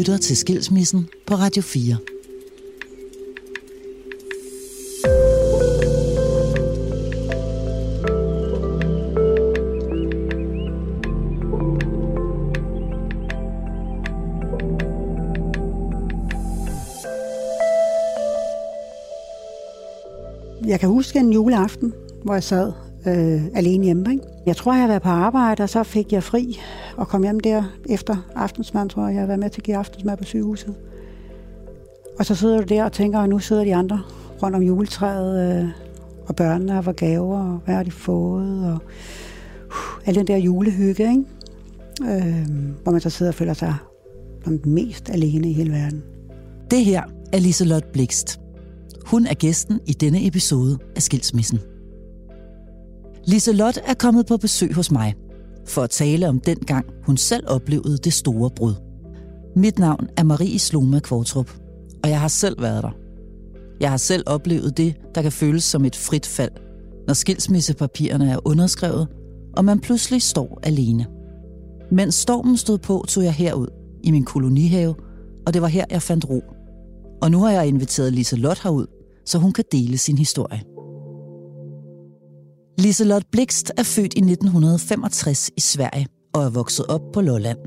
lytter til Skilsmissen på Radio 4. Jeg kan huske en juleaften, hvor jeg sad øh, alene hjemme. Ikke? Jeg tror, jeg har været på arbejde, og så fik jeg fri og kom hjem der efter aftensmad, tror jeg. Jeg har været med til at give aftensmad på sygehuset. Og så sidder du der og tænker, at nu sidder de andre rundt om juletræet, øh, og børnene har fået gaver, og hvad har de fået, og uh, al den der julehygge, ikke? Øh, hvor man så sidder og føler sig som den mest alene i hele verden. Det her er Liselot Blikst. Hun er gæsten i denne episode af Skilsmissen. Liselot er kommet på besøg hos mig for at tale om den gang, hun selv oplevede det store brud. Mit navn er Marie Sloma Kvartrup, og jeg har selv været der. Jeg har selv oplevet det, der kan føles som et frit fald, når skilsmissepapirerne er underskrevet, og man pludselig står alene. Mens stormen stod på, tog jeg herud i min kolonihave, og det var her, jeg fandt ro. Og nu har jeg inviteret Liselot herud, så hun kan dele sin historie. Liselot Blikst er født i 1965 i Sverige og er vokset op på Lolland.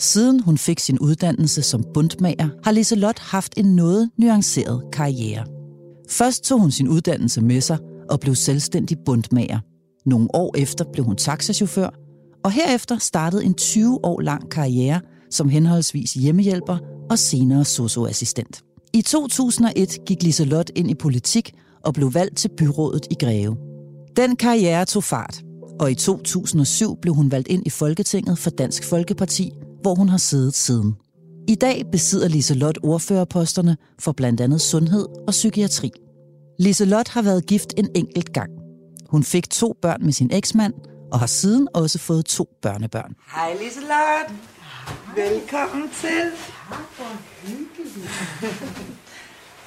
Siden hun fik sin uddannelse som bundmager, har Liselot haft en noget nuanceret karriere. Først tog hun sin uddannelse med sig og blev selvstændig bundmager. Nogle år efter blev hun taxachauffør, og herefter startede en 20 år lang karriere som henholdsvis hjemmehjælper og senere socioassistent. I 2001 gik Liselot ind i politik og blev valgt til byrådet i Greve. Den karriere tog fart, og i 2007 blev hun valgt ind i Folketinget for Dansk Folkeparti, hvor hun har siddet siden. I dag besidder Liselot ordførerposterne for blandt andet sundhed og psykiatri. Liselot har været gift en enkelt gang. Hun fik to børn med sin eksmand, og har siden også fået to børnebørn. Hej Liselot. Velkommen til.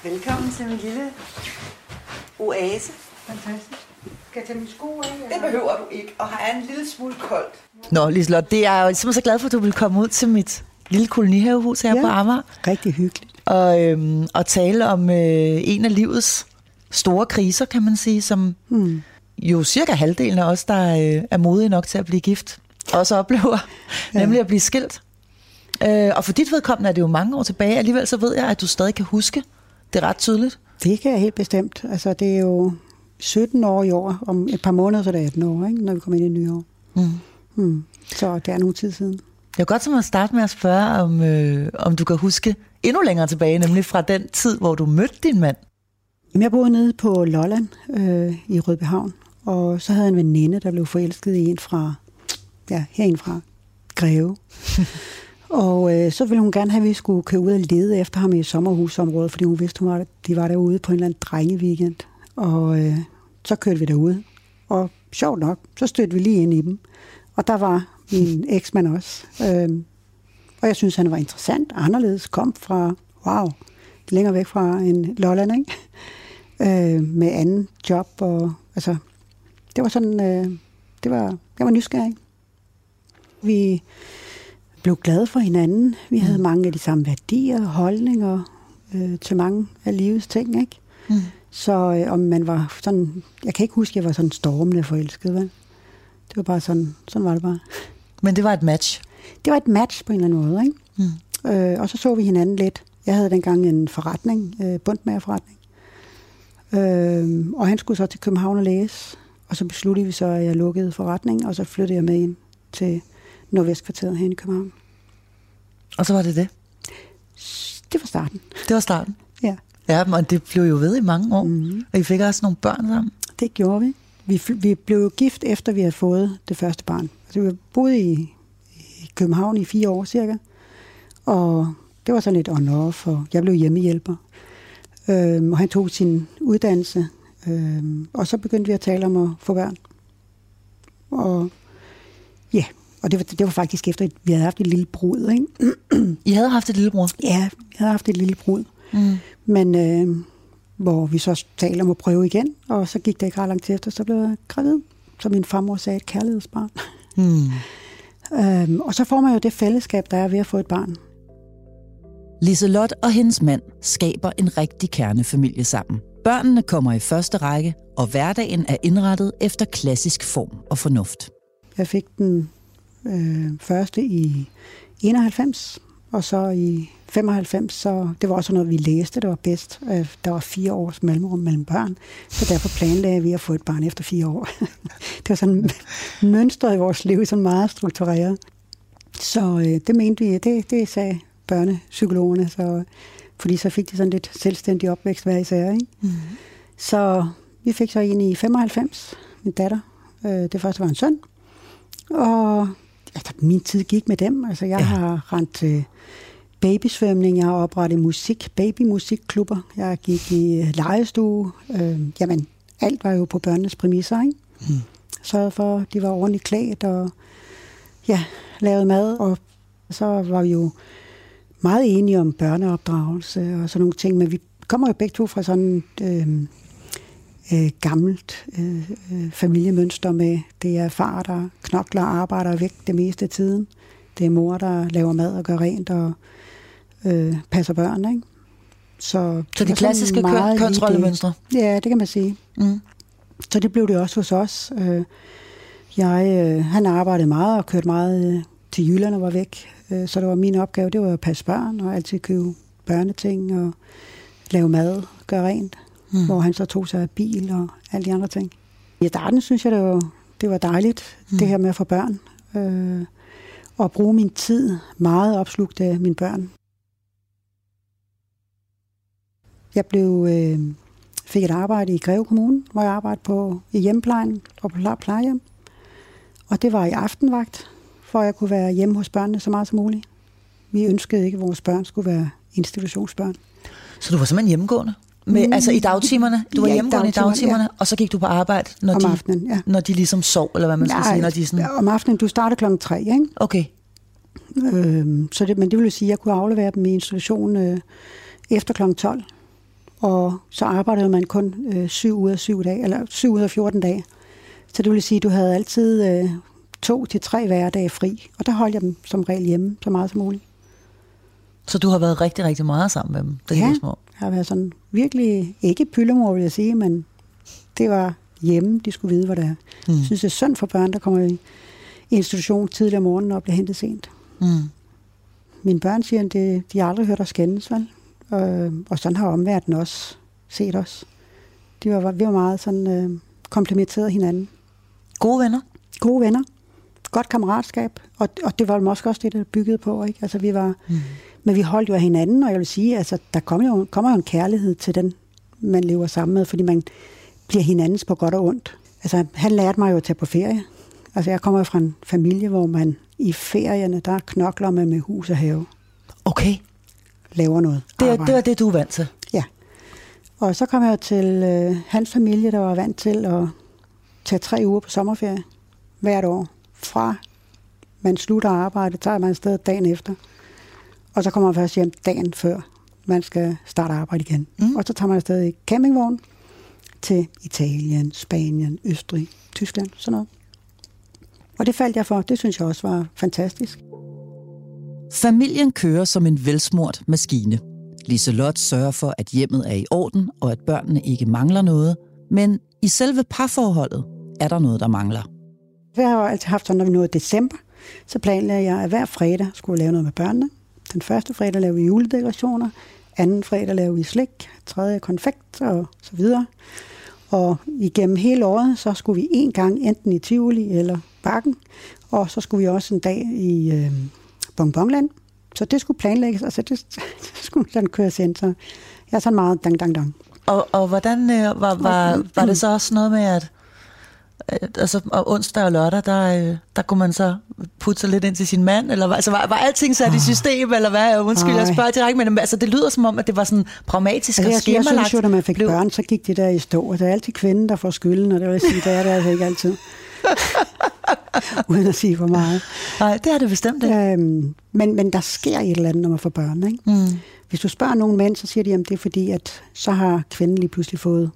Velkommen til min lille oase. Fantastisk. Skal jeg tage mine sko af? Det behøver du ikke, og har en lille smule koldt. Nå, Liselot, det er jeg jo simpelthen så glad for, at du vil komme ud til mit lille kolonihavehus her ja. på Amager Rigtig hyggeligt. og, øhm, og tale om øh, en af livets store kriser, kan man sige, som Hmm. jo cirka halvdelen af os, der øh, er modige nok til at blive gift, også oplever, ja. nemlig at blive skilt. Øh, og for dit vedkommende er det jo mange år tilbage. Alligevel så ved jeg, at du stadig kan huske det ret tydeligt. Det kan jeg helt bestemt. Altså, det er jo 17 år i år. Om et par måneder, så er det 18 år, ikke? når vi kommer ind i det nye år. Mm. Hmm. Så det er nogle tid siden. Jeg kan godt tænke mig at starte med at spørge, om, øh, om du kan huske endnu længere tilbage, nemlig fra den tid, hvor du mødte din mand. Jamen, jeg boede nede på Lolland øh, i Rødbehavn, og så havde jeg en veninde, der blev forelsket i en fra, ja, herinde fra Greve. og øh, så ville hun gerne have, at vi skulle køre ud og lede efter ham i et sommerhusområde, fordi hun vidste, hun var, de var derude på en eller anden drengeweekend. Og øh, så kørte vi derud, og sjovt nok, så stødte vi lige ind i dem. Og der var min eksmand også. Øh, og jeg synes, han var interessant, anderledes, kom fra, wow, længere væk fra en Lolland, ikke? øh, med anden job. Og, altså, det var sådan, øh, det var, jeg var nysgerrig. Vi blev glade for hinanden. Vi havde mange af de samme værdier holdninger øh, til mange af livets ting, ikke? Mm. Så øh, om man var sådan, jeg kan ikke huske, at jeg var sådan stormende forelsket, vel? Det var bare sådan, sådan var det bare. Men det var et match. Det var et match på en eller anden måde, ikke? Mm. Øh, og så så vi hinanden lidt. Jeg havde dengang en forretning, øh, bundmagerforretning. Øh, og han skulle så til København og læse. Og så besluttede vi så, at jeg lukkede forretningen, og så flyttede jeg med ind til Nordvestkvarteret her i København. Og så var det det. Det var starten. Det var starten. Ja, Ja, og det blev jo ved i mange år. Mhm. Og I fik også nogle børn sammen. det gjorde vi. Vi, vi blev jo gift, efter vi havde fået det første barn. Altså, vi boede i, i København i fire år cirka. Og det var sådan lidt on-off, og jeg blev hjemmehjælper. Øhm, og han tog sin uddannelse, øhm, og så begyndte vi at tale om at få børn. Og ja, og det var, det var faktisk efter, at vi havde haft et lille brud, ikke? I havde haft et lillebror. Ja, vi havde haft et lille brud. Mm. Men øh, hvor vi så talte om at prøve igen, og så gik det ikke ret langt efter, så blev jeg gravid. Som min farmor sagde, et kærlighedsbarn. Mm. øhm, og så får man jo det fællesskab, der er ved at få et barn. Liselot og hendes mand skaber en rigtig kernefamilie sammen. Børnene kommer i første række, og hverdagen er indrettet efter klassisk form og fornuft. Jeg fik den øh, første i 91, og så i 95, så det var også noget, vi læste, det var bedst. Øh, Der var fire års mellemrum mellem børn, så derfor planlagde vi at få et barn efter fire år. det var sådan mønstret i vores liv, sådan meget struktureret. Så øh, det mente vi, det, det sagde børnepsykologerne, så, fordi så fik de sådan lidt selvstændig opvækst hver især. Ikke? Mm. Så vi fik så en i 95, min datter. Øh, det første var en søn. Og altså, min tid gik med dem. Altså, jeg ja. har rent babysvømning, jeg har oprettet musik, babymusikklubber. Jeg gik i øh, legestue. Øh, jamen, alt var jo på børnenes præmisser, ikke? Mm. Sørgede for, at de var ordentligt klædt og ja, lavet mad. Og så var vi jo meget enige om børneopdragelse og sådan nogle ting, men vi kommer jo begge to fra sådan øh, øh, gammelt øh, øh, familiemønster med, det er far, der knokler og arbejder væk det meste af tiden. Det er mor, der laver mad og gør rent og øh, passer børn, ikke? Så, Så det de klassiske kønsrollemønstre. det. Ja, det kan man sige. Mm. Så det blev det også hos os. Øh, Jeg, øh, han arbejdede meget og kørte meget øh, til Jylland og var væk. Øh, så det var min opgave, det var at passe børn og altid købe børneting og lave mad, gøre rent. Mm. Hvor han så tog sig af bil og alle de andre ting. I starten synes jeg, det var, det var dejligt, mm. det her med at få børn. Øh, og bruge min tid meget opslugt af mine børn. Jeg blev, øh, fik et arbejde i Greve Kommune, hvor jeg arbejdede på i hjemmeplejen og på plejehjem. Og det var i aftenvagt, for at jeg kunne være hjemme hos børnene så meget som muligt. Vi ønskede ikke, at vores børn skulle være institutionsbørn. Så du var simpelthen hjemmegående? Med, Mm. altså i dagtimerne? Du var Ja, hjemmegående i dagtimerne, ja. og så gik du på arbejde, når, Om de, aftenen, ja. når de ligesom sov, eller hvad man skal sige, når de sådan... om aftenen, du starter klokken 3, ikke? Okay, Øhm, så det, men det vil sige, at jeg kunne aflevere dem i institutionen øh, efter kl. 12. Og så arbejdede man kun øh, 7 ud af 7 dage, eller 7 ud af 14 dage. Så det vil sige, at du havde altid øh, to til tre hverdage fri. Og der holdt jeg dem som regel hjemme, så meget som muligt. så du har været rigtig, rigtig meget sammen med dem, da de Ja. små. Har været sådan virkelig, ikke pyllemor vil jeg sige, men det var hjemme, de skulle vide, hvad det er. Mm. Jeg synes, det er synd for børn, der kommer i institution tidligere om morgenen og bliver hentet sent. Mm. Mine børn siger, at det, de har aldrig hørt os skændes, vel? Og, og sådan har omverdenen også set os. De var, vi var meget sådan øh, komplementeret hinanden. Gode venner? Gode venner. Godt kammeratskab. Og, og det var måske også det, der byggede på, ikke? Altså, vi var, mm. Men vi holdt jo af hinanden, og jeg vil sige, altså, der kommer jo, kommer jo en kærlighed til den, man lever sammen med, fordi man bliver hinandens på godt og ondt. Altså, han lærte mig jo at tage på ferie. Altså, jeg kommer fra en familie, hvor man i ferierne, der knokler man med hus og have. Okay, laver noget det, er, det var det, du er vant til. Ja. Og så kom jeg til øh, hans familie, der var vant til at tage tre uger på sommerferie hvert år. Fra man slutter arbejde, tager man afsted dagen efter. Og så kommer man først hjem dagen før, man skal starte arbejde igen. Mm. Og så tager man afsted i campingvogn til Italien, Spanien, Østrig, Tyskland, sådan noget. Og det faldt jeg for. Det synes jeg også var fantastisk. Familien kører som en velsmurt maskine. Liselot sørger for, at hjemmet er i orden, og at børnene ikke mangler noget. Men i selve parforholdet er der noget, der mangler. Jeg har jo altid haft sådan, når vi nåede december, så planlagde jeg, at hver fredag skulle jeg lave noget med børnene. Den første fredag lavede vi juledekorationer, anden fredag lavede vi slik, tredje konfekt og så videre. Og igennem hele året, så skulle vi en gang enten i Tivoli eller Bakken, og så skulle vi også en dag i øh, Bonbonland. Så det skulle planlægges, og så det, det skulle sådan køres ind. Så jeg er sådan meget dang, dang, dang. Og, og hvordan øh, var, var, var det så også noget med, at altså, og onsdag og lørdag, der, øh, der kunne man så putte sig lidt ind til sin mand, eller altså, var, var alting sat i system, eller hvad? Undskyld, jeg Nej. spørger direkte, men altså, det lyder som om, at det var sådan pragmatisk Altså, og jeg, jeg skemalagt. synes jo, når man fik Blev- børn, så gik det der i stå. Og det er altid kvinden, der får skylden, og det vil jeg sige, det er det altså ikke altid. Uden at sige for meget. Nej, det er det bestemt ikke. Øhm, men, men der sker et eller andet, når man får børn. Ikke? Mm. Hvis du spørger nogle mænd, så siger de, at det er fordi, at så har kvinden lige pludselig fået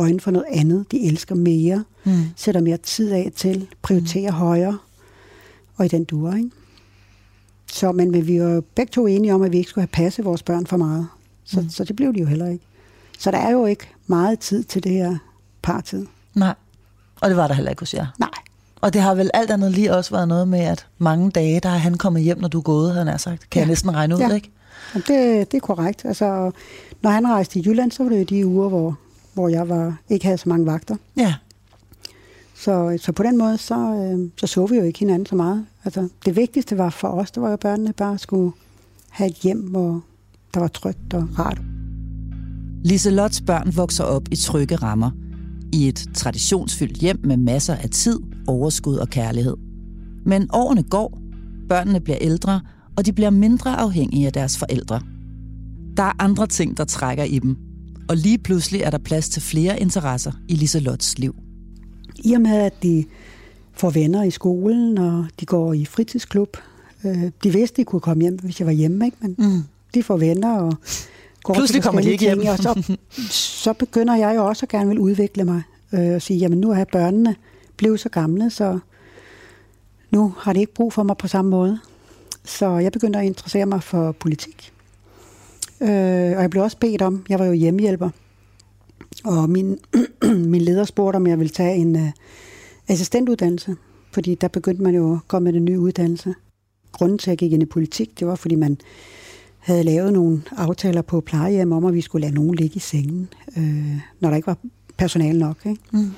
øjne for noget andet. De elsker mere, Mm. sætter mere tid af til, prioriterer mm. højere, og i den duer. Ikke? Så, men, men vi var jo begge to enige om, at vi ikke skulle have passet vores børn for meget. Så, mm. så det blev de jo heller ikke. Så der er jo ikke meget tid til det her partid. Nej. Og det var der heller ikke hos jer. Nej. Og det har vel alt andet lige også været noget med, at mange dage, der er han kommet hjem, når du er gået, havde han sagt. Kan ja. jeg næsten regne ud, Ja. ikke? Og det, det er korrekt. Altså, når han rejste i Jylland, så var det jo de uger, hvor, hvor jeg var, ikke havde så mange vagter. Ja. Så, så på den måde, så, øh, så så vi jo ikke hinanden så meget. Altså, det vigtigste var for os, det var jo, at børnene bare skulle have et hjem, hvor der var trygt og rart. Liselottes børn vokser op i trygge rammer. I et traditionsfyldt hjem med masser af tid, overskud og kærlighed. Men årene går, børnene bliver ældre, og de bliver mindre afhængige af deres forældre. Der er andre ting, der trækker i dem. Og lige pludselig er der plads til flere interesser i Liselottes liv. I og med, at de får venner i skolen, og de går i fritidsklub. Øh, de vidste, de kunne komme hjem, hvis jeg var hjemme, ikke? men Mm. de får venner og går Pludselig kommer de ikke hjem. ting, og så, så begynder jeg jo også at gerne vil udvikle mig øh, og sige, jamen nu er børnene blevet så gamle, så nu har de ikke brug for mig på samme måde. Så jeg begyndte at interessere mig for politik. Øh, og jeg blev også bedt om, jeg var jo hjemmehjælper, og min, min leder spurgte, om jeg ville tage en uh, assistentuddannelse, fordi der begyndte man jo at komme med den nye uddannelse. Grunden til, at jeg gik ind i politik, det var, fordi man havde lavet nogle aftaler på plejehjem om, at vi skulle lade nogen ligge i sengen, øh, når der ikke var personale nok. Ikke? Mm.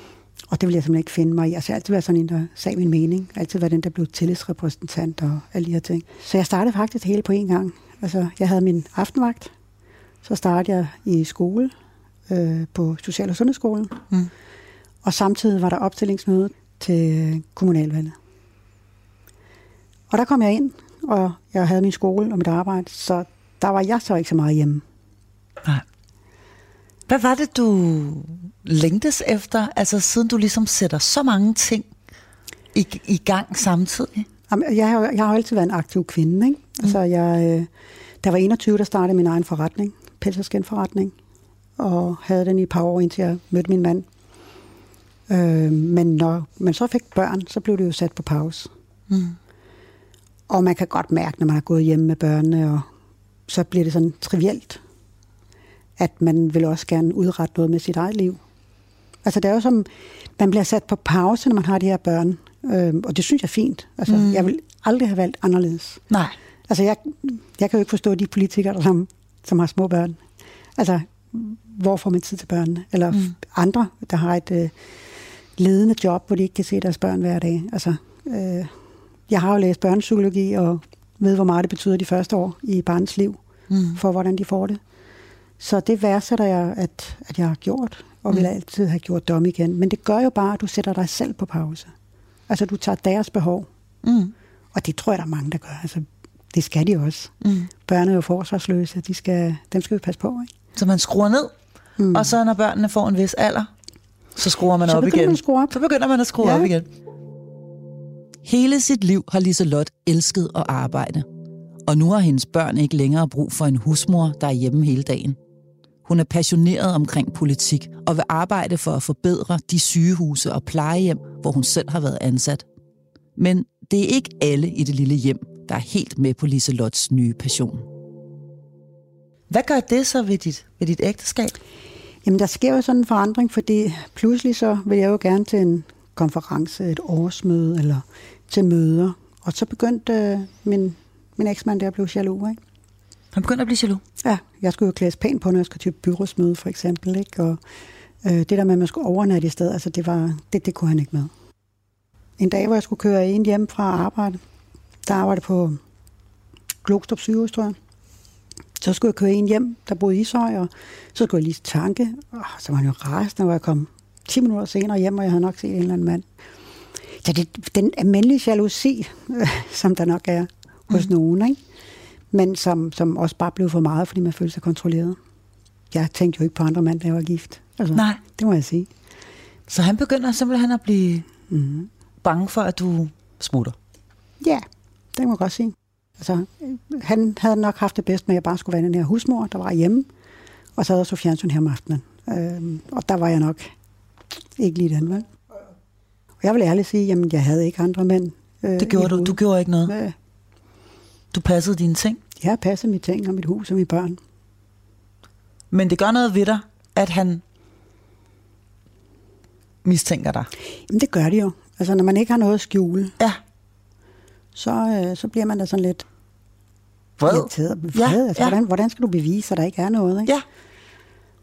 Og det ville jeg simpelthen ikke finde mig i. Altså, jeg har altid været sådan en, der sagde min mening. Altid været den, der blev tillidsrepræsentant og alle de her ting. Så jeg startede faktisk hele på én gang. Altså, jeg havde min aftenvagt. Så startede jeg i skole øh, på Social- og Sundhedsskolen. Mm. Og samtidig var der opstillingsmøde til kommunalvalget. Og der kom jeg ind, og jeg havde min skole og mit arbejde, så der var jeg så ikke så meget hjemme. Nej. Hvad var det, du længtes efter, altså siden du ligesom sætter så mange ting i, i gang samtidig? Jeg har, jeg har altid været en aktiv kvinde. Ikke? Altså, jeg, øh, der var 21, der startede min egen forretning, pels- og skinforretning, og havde den i et par år, indtil jeg mødte min mand. Øh, men når man så fik børn, så blev det jo sat på pause. Mm. Og man kan godt mærke, når man har gået hjemme med børnene, og så bliver det sådan trivielt, at man vil også gerne udrette noget med sit eget liv. Altså det er jo som, man bliver sat på pause, når man har de her børn, øh, og det synes jeg er fint. Altså mm. jeg vil aldrig have valgt anderledes. Nej. Altså jeg, jeg kan jo ikke forstå de politikere, som, som har små børn. Altså, hvor får man tid til børnene? Eller mm. andre, der har et øh, ledende job, hvor de ikke kan se deres børn hver dag. Altså, øh, jeg har jo læst børnepsykologi og ved, hvor meget det betyder de første år i barns liv, Mm. for hvordan de får det. Så det værdsætter jeg, at, at jeg har gjort, og Mm. vil altid have gjort det om igen. Men det gør jo bare, at du sætter dig selv på pause. Altså, du tager deres behov, Mm. og det tror jeg, der er mange, der gør. Altså, det skal de også. Mm. Børn er jo forsvarsløse, de skal, dem skal vi passe på. Ikke? Så man skruer ned, mm. og så når børnene får en vis alder, så skruer man Så op igen. man skrue op. Så begynder man at skrue Ja. op igen. Hele sit liv har Liselot elsket at arbejde. Og nu har hendes børn ikke længere brug for en husmor, der er hjemme hele dagen. Hun er passioneret omkring politik og vil arbejde for at forbedre de sygehuse og plejehjem, hvor hun selv har været ansat. Men det er ikke alle i det lille hjem, der er helt med på Liselots nye passion. Hvad gør det så ved dit, ved dit ægteskab? Jamen, der sker jo sådan en forandring, fordi pludselig så vil jeg jo gerne til en konference, et årsmøde eller til møder. Og så begyndte øh, min, min eksmand der at blive jaloux, ikke? Han begynder at blive jaloux. Ja, jeg skulle jo klædes pænt på, når jeg skulle til byrådsmøde, for eksempel, ikke? Og øh, det der med, at man skulle overnatte i stedet, altså det, var, det, det kunne han ikke med. En dag, hvor jeg skulle køre en hjem fra arbejde, der arbejdede på Glostrup sygehus, tror jeg. Så skulle jeg køre en hjem, der boede i Ishøj, og så skulle jeg lige tanke. Og så var han jo rasende, når jeg kom 10 minutter senere hjem, og jeg havde nok set en eller anden mand. Så det den almindelige jalousi, som der nok er hos mm. nogen, ikke? Men som, som også bare blev for meget, fordi man følte sig kontrolleret. Jeg tænkte jo ikke på andre mand, da jeg var gift. Altså, Nej. Det må jeg sige. Så han begynder simpelthen at blive Mm. bange for, at du smutter. Ja, det må jeg godt sige. Altså, øh, han havde nok haft det bedst med, at jeg bare skulle være den her husmor, der var hjemme, og så havde jeg så fjernsyn her om aftenen. Øhm, og der var jeg nok ikke lige den, vel? Og jeg vil ærligt sige, jamen, jeg havde ikke andre mænd. Øh, Det gjorde du. hovedet. Du gjorde ikke noget. Øh, Du passede dine ting. Jeg har passet mine ting og mit hus og mine børn. Men det gør noget ved dig, at han mistænker dig. Jamen, det gør det jo. Altså, når man ikke har noget at skjule, Ja. så, øh, så bliver man da sådan lidt Vred. irriteret. Vred. Ja, altså, ja. hvordan, hvordan skal du bevise, at der ikke er noget? Ikke? Ja.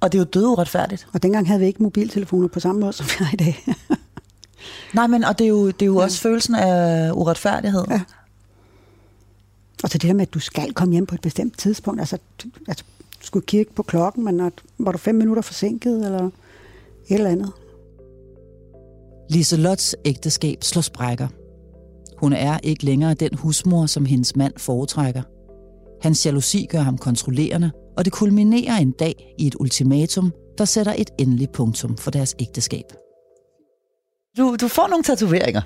Og det er jo død uretfærdigt. Og dengang havde vi ikke mobiltelefoner på samme måde, som vi har i dag. Nej, men og det er jo, det er jo ja. også følelsen af uretfærdighed. Ja og så det der med, at du skal komme hjem på et bestemt tidspunkt. Altså, altså, du skulle kigge på klokken, men at, var du fem minutter forsinket, eller et eller andet. Liselots ægteskab slår sprækker. Hun er ikke længere den husmor, som hendes mand foretrækker. Hans jalousi gør ham kontrollerende, og det kulminerer en dag i et ultimatum, der sætter et endeligt punktum for deres ægteskab. Du, du får nogle tatoveringer.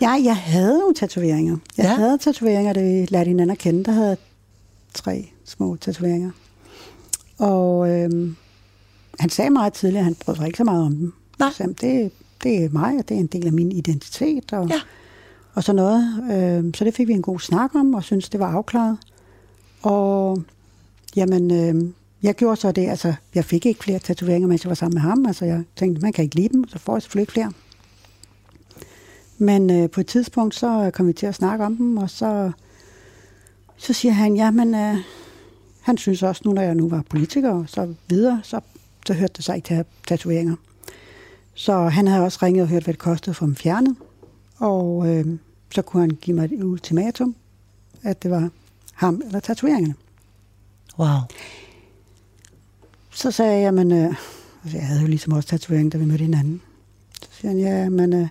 Ja, jeg havde jo tatoveringer. Jeg Ja. havde tatoveringer, da vi lærte hinanden at kende. Der havde tre små tatoveringer. Og øhm, han sagde meget tidligere, at han brød sig ikke så meget om dem. Nej. Så, det, det er mig, og det er en del af min identitet. Og, Ja. og så noget. Øhm, så det fik vi en god snak om, og synes det var afklaret. Og jamen, øhm, jeg gjorde så det, altså, jeg fik ikke flere tatoveringer, mens jeg var sammen med ham. Altså, jeg tænkte, man kan ikke lide dem, så får jeg selvfølgelig flere. Men øh, på et tidspunkt, så kom vi til at snakke om dem, og så, så siger han, ja, men øh, han synes også, nu når jeg nu var politiker og så videre, så, så hørte det sig ikke til tatoveringer. Så han havde også ringet og hørt, hvad det kostede for dem fjernet. Og øh, så kunne han give mig et ultimatum, at det var ham eller tatoveringerne. Wow. Så sagde jeg, men øh, altså, jeg havde jo ligesom også tatovering, da vi mødte hinanden. Så siger han, ja, men øh,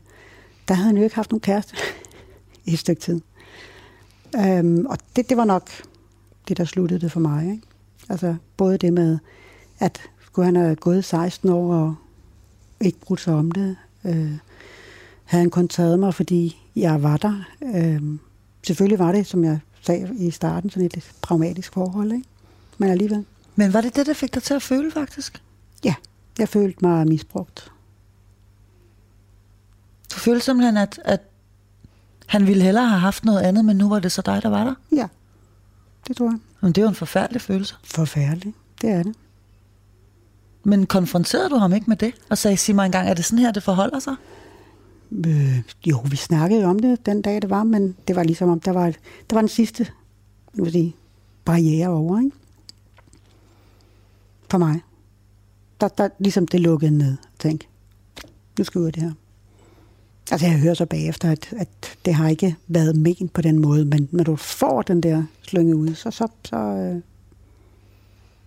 der havde han jo ikke haft nogen kæreste i et stykke tid. Øhm, og det, det var nok det, der sluttede det for mig. Ikke? Altså både det med, at skulle han have gået 16 år og ikke brudt sig om det, øh, havde han kun taget mig, fordi jeg var der. Øh, selvfølgelig var det, som jeg sagde i starten, sådan et lidt pragmatisk forhold, ikke? men alligevel. Men var det det, der fik dig til at føle, faktisk? Ja, jeg følte mig misbrugt. Du følte simpelthen, at, at han ville hellere have haft noget andet, men nu var det så dig, der var der? Ja, det tror jeg. Men det er jo en forfærdelig følelse. Forfærdeligt, det er det. Men konfronterede du ham ikke med det? Og sagde, sig mig engang, er det sådan her, det forholder sig? Øh, jo, vi snakkede om det den dag, det var, men det var ligesom om, der var, der var den sidste jeg vil sige, barriere over, ikke? For mig. Der, der ligesom det lukkede ned. Tænk, nu skal vi ud af det her. Altså, jeg hører så bagefter, at, at det har ikke været ment på den måde, men når du får den der slynge ud, så, så, så, øh,